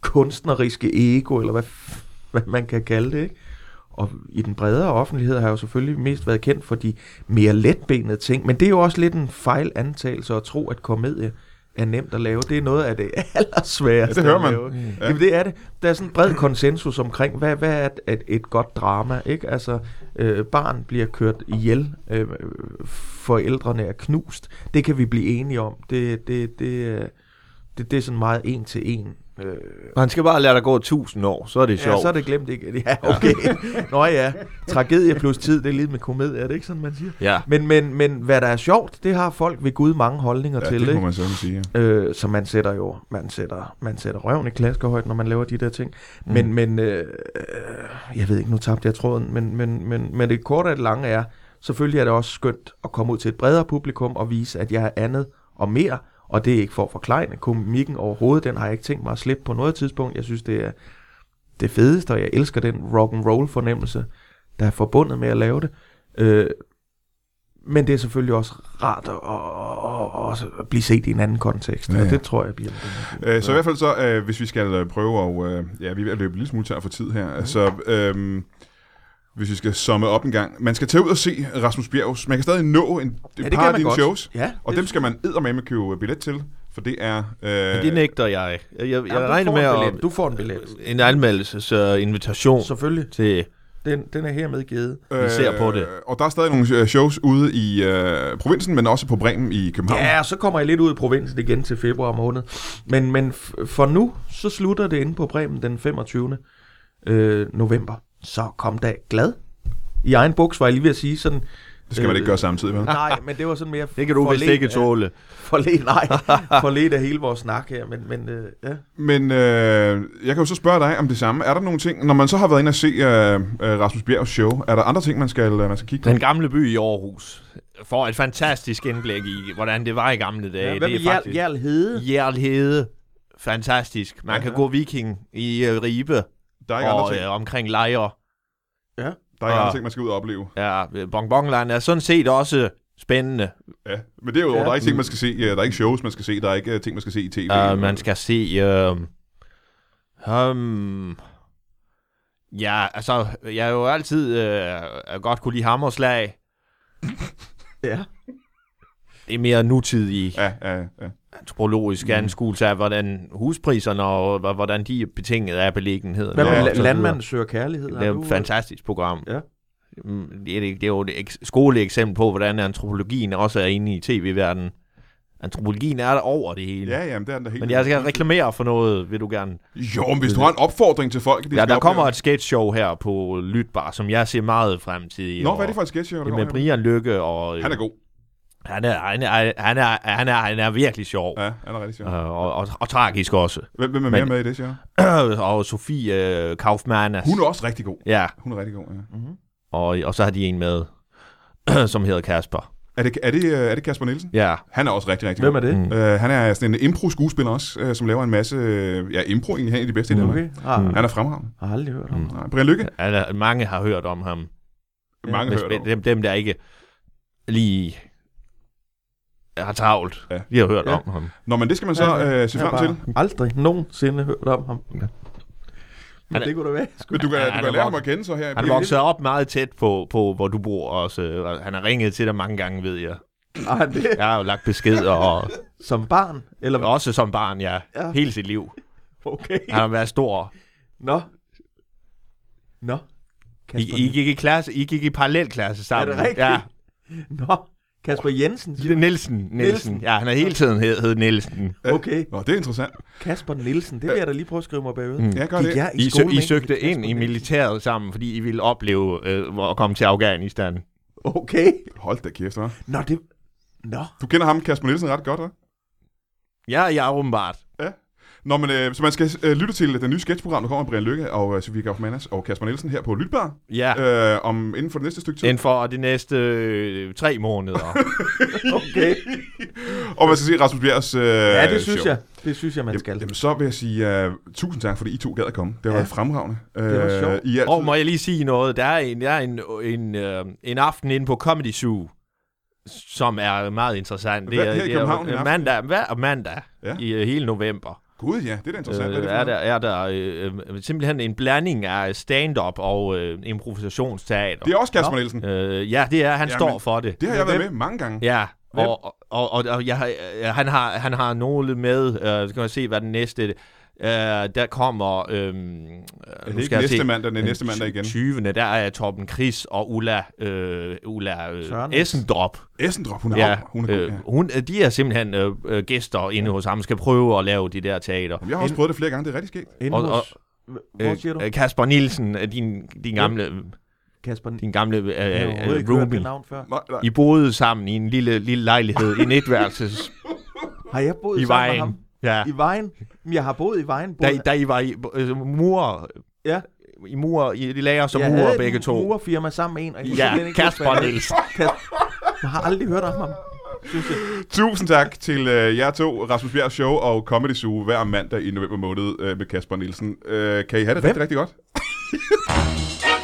kunstneriske ego, eller hvad, hvad man kan kalde det. Ikke? Og i den bredere offentlighed har jeg jo selvfølgelig mest været kendt for de mere letbenede ting, men det er jo også lidt en fejlantagelse at tro, at komedie er nemt at lave. Det er noget af det allersværeste Ja, det hører at man. lave. Mm. Ja. Jamen, det er det. Der er sådan en bred konsensus omkring, hvad, hvad er et, et, godt drama, ikke? Altså, øh, barn bliver kørt ihjel, øh, forældrene er knust. Det kan vi blive enige om. Det, det, det, er- det, det er sådan meget en til en. Øh, Man skal bare lade der gå tusind år, så er det ja, sjovt. så er det glemt ikke. Ja, okay. Nå ja, tragedie plus tid, det er lidt med komedie, er det ikke sådan, man siger? Ja. Men, men, men hvad der er sjovt, det har folk ved Gud mange holdninger Ja, til, det må man sådan sige. ja. Øh, så man sætter jo, man sætter, man sætter røven i klaskehøjt, når man laver de der ting. Men, men øh, øh, jeg ved ikke, nu tabte jeg tråden, men, men, men, men det korte af det lange er, selvfølgelig er det også skønt at komme ud til et bredere publikum og vise, at jeg er andet og mere, og det er ikke for at forklejne komikken overhovedet, den har jeg ikke tænkt mig at slippe på noget tidspunkt. Jeg synes, det er det fedeste, og jeg elsker den rock and roll fornemmelse, der er forbundet med at lave det. Øh, men det er selvfølgelig også rart at, at, at, at, blive set i en anden kontekst, Ja, ja, og det tror jeg bliver... Øh, så i hvert fald så, øh, hvis vi skal øh, prøve at... Øh, ja, vi er ved at løbe en lille smule tør for tid her. Mhm. Så øh, hvis vi skal summe op en gang. Man skal tage ud og se Rasmus Bjergs. Man kan stadig nå en, et Ja, det par af dine godt. shows. Ja, Og dem skal man eddermame købe billet til, for det er... Øh, Men det nægter jeg. Jeg, jeg, jeg Ja, regner med at... Du får en billet. En anmeldelsesinvitation Selvfølgelig. til... Den, den er hermed givet. vi ser på det. Og der er stadig nogle øh, shows ude i øh, provinsen, men også på Bremen i København. Ja, så kommer jeg lidt ud i provinsen igen til februar måned. Men, men f- for nu, så slutter det inde på Bremen den 25. Øh, november. Så kom da glad. I egen buks var jeg lige ved at sige sådan... Det skal man ikke gøre samtidig, vel? Nej, men det var sådan mere Det kan du vist ikke af- tåle. Forledt, nej. Forledt af hele vores snak her. Men, men øh, ja. Men øh, jeg kan jo så spørge dig om det samme. Er der nogle ting, når man så har været inde og se øh, øh, Rasmus Bjergs show, er der andre ting, man skal, øh, man skal kigge på? Den gamle by i Aarhus får et fantastisk indblik i, hvordan det var i gamle dage. ja hvem det er faktisk Jern Hede? Fantastisk. Man Ja, kan gå viking i Ribe Der er ikke og andre ting, øh, omkring lejre. Ja. der er ikke andre og- ting man skal ud og opleve. Ja, Bonbonland er sådan set også spændende. Ja. Men det er jo, Ja. der er ikke ting, man skal se. øh, Der er ikke shows, man skal se. Der er ikke øh, ting, man skal se i tv. Uh, man skal se... Uh, um, ja, altså, jeg er jo altid uh, godt kunne lide hammerslag. Ja. Det er mere nutidige. Ja, ja, ja. Antropologisk Mm. anskuelse af, hvordan huspriserne og hvordan de er betinget af beliggenheden. Hvad med ja. Landmanden søger kærlighed? Det er et fantastisk program. Ja. Mm, Det er, det er jo et eks- skoleeksempel på, hvordan antropologien også er inde i tv-verdenen. Antropologien er der over det hele. Ja, jamen, det er den da helt Men jeg skal reklamere for noget, vil du gerne. Jo, men hvis du har en opfordring til folk, de Ja, skal der kommer opleve- et sketch show her på Lytbar, som jeg ser meget frem til. Nå, og hvad er det for et sketch, der Det med? Brian Lykke, og Han er god. Han er, han er, han er, han er, han er virkelig sjov. Ja, han er rigtig sjov. Øh, og, og, og, tragisk også. Hvem, hvem er mere Men- med i det, siger og Sofie uh, Kaufmann. Hun er også rigtig god. Ja, Hun er rigtig god, ja. Mm-hmm. og, og så har de en med, som hedder Kasper. Er det, er det, øh, er det Kasper Nielsen? Ja. Han er også rigtig, rigtig Hvem er det? Mm. Uh, han er sådan en impro-skuespiller også, uh, som laver en masse uh, ja, impro, egentlig han er en af de bedste i Danmark. Okay. Ah, Mm. Han er fremragende. Har aldrig hørt om. Mm. Nej, Brian Lykke, Altså, mange har hørt om ham. Ja, mange Hvis, hørt om. dem, dem, der ikke lige har travlt, Ja. de har hørt Ja. om ham. Nå, men det skal man så Ja, uh, se Jeg frem til. aldrig nogensinde hørt om ham. Men Han er- det kunne da være. Men du kan, Ja, du han kan lære ham at kende så her. Han er vokset op meget tæt på, på hvor du bor også. og Han har ringet til dig mange gange, ved jeg. Ah, det Jeg har jo lagt beskeder, og som barn? Eller også som barn, ja. Ja. Hele sit liv. Okay. Han har været stor. Nå. Nå. I, I gik i klasse, I gik i parallelklasse sammen. Er det rigtigt? Ja. Nå. Kasper Jensen. Det er Nielsen, Nielsen. Nielsen. Ja, han har hele tiden hed, hed Nielsen. Okay. Nå, det er interessant. Kasper Nielsen. Det vil jeg da lige prøve at skrive mig bagud. Mm. Ja, gør det. jeg i I, sø, skole I søgte Kasper ind i Nielsen? militæret sammen, fordi I ville opleve øh, at komme til Afghanistan. Okay. Hold da kæft, hva'? Nå, det... Nå. Du kender ham, Kasper Nielsen, ret godt, hva'? Ja, jeg er åbenbart. Nå, men øh, så man skal øh, lytte til det nye sketchprogram, der kommer Brian Lykke og øh, Sofie Kaufmannas og Kasper Nielsen her på Lytbar, Ja, øh, om inden for det næste stykke tid. inden for de næste øh, tre måneder. Okay. Og man skal se Rasmus Bjergs øh, Ja, det synes show. jeg. Det synes jeg, man skal. Jamen, så vil jeg sige uh, tusind tak, fordi I to gad at komme. Det har Ja. været fremragende. Det var Øh, sjovt. I er Og altid... må jeg lige sige noget? Der er en, der er en, en, øh, en aften inde på Comedy Zoo, som er meget interessant. Hvad, her i København en er mandag, hver mandag Ja. i øh, hele november. Gud, ja, det er da interessant. Øh, er er der, det, er der øh, øh, simpelthen en blanding af stand-up og øh, improvisationsteater. det er også Kasper. Nielsen. Øh, ja, det er, han Jamen, står for det. Det har jeg været med mange gange. Ja, og, og, og, og jeg, øh, han, har, han har nogle med, øh, skal man se, hvad den næste, øh, der kommer, øh, Er det ikke næste mandag, det er næste mandag igen? 20. der er Torben Chris og Ulla, øh, Ulla øh. Essendrop. Essendrop, hun er, Ja, hun er god. øh, ja. hun, øh, de er simpelthen øh, øh, gæster inde hos ham, skal prøve at lave de der teater. Jamen, Jeg har også prøvet det flere gange, det er rigtig skægt. Inde og- hos... Hvor siger du? Øh, Kasper Nielsen, øh, din, din gamle, Kasper din gamle øh, øh, roomie. navn før. Nej, nej. I boede sammen i en lille, lille lejlighed, en etværelses Har jeg boet i sammen med ham? Ja. I vejen? Jeg har boet i vejen. Da, Boet... da I var i øh, mur, Ja. i mur, i de lager som jeg mur havde begge to. murfirma sammen med en. og jeg kunne simpelthen Ja, ikke huske, Kasper hvad han Nielsen. Kas- Jeg har aldrig hørt om ham. Synes jeg. Tusind tak til øh, jer to, Rasmus Bjergs show og Comedy Zoo hver mandag i november måned øh, med Kasper Nielsen. Øh, kan I have det Hvem? rigtig, rigtig godt?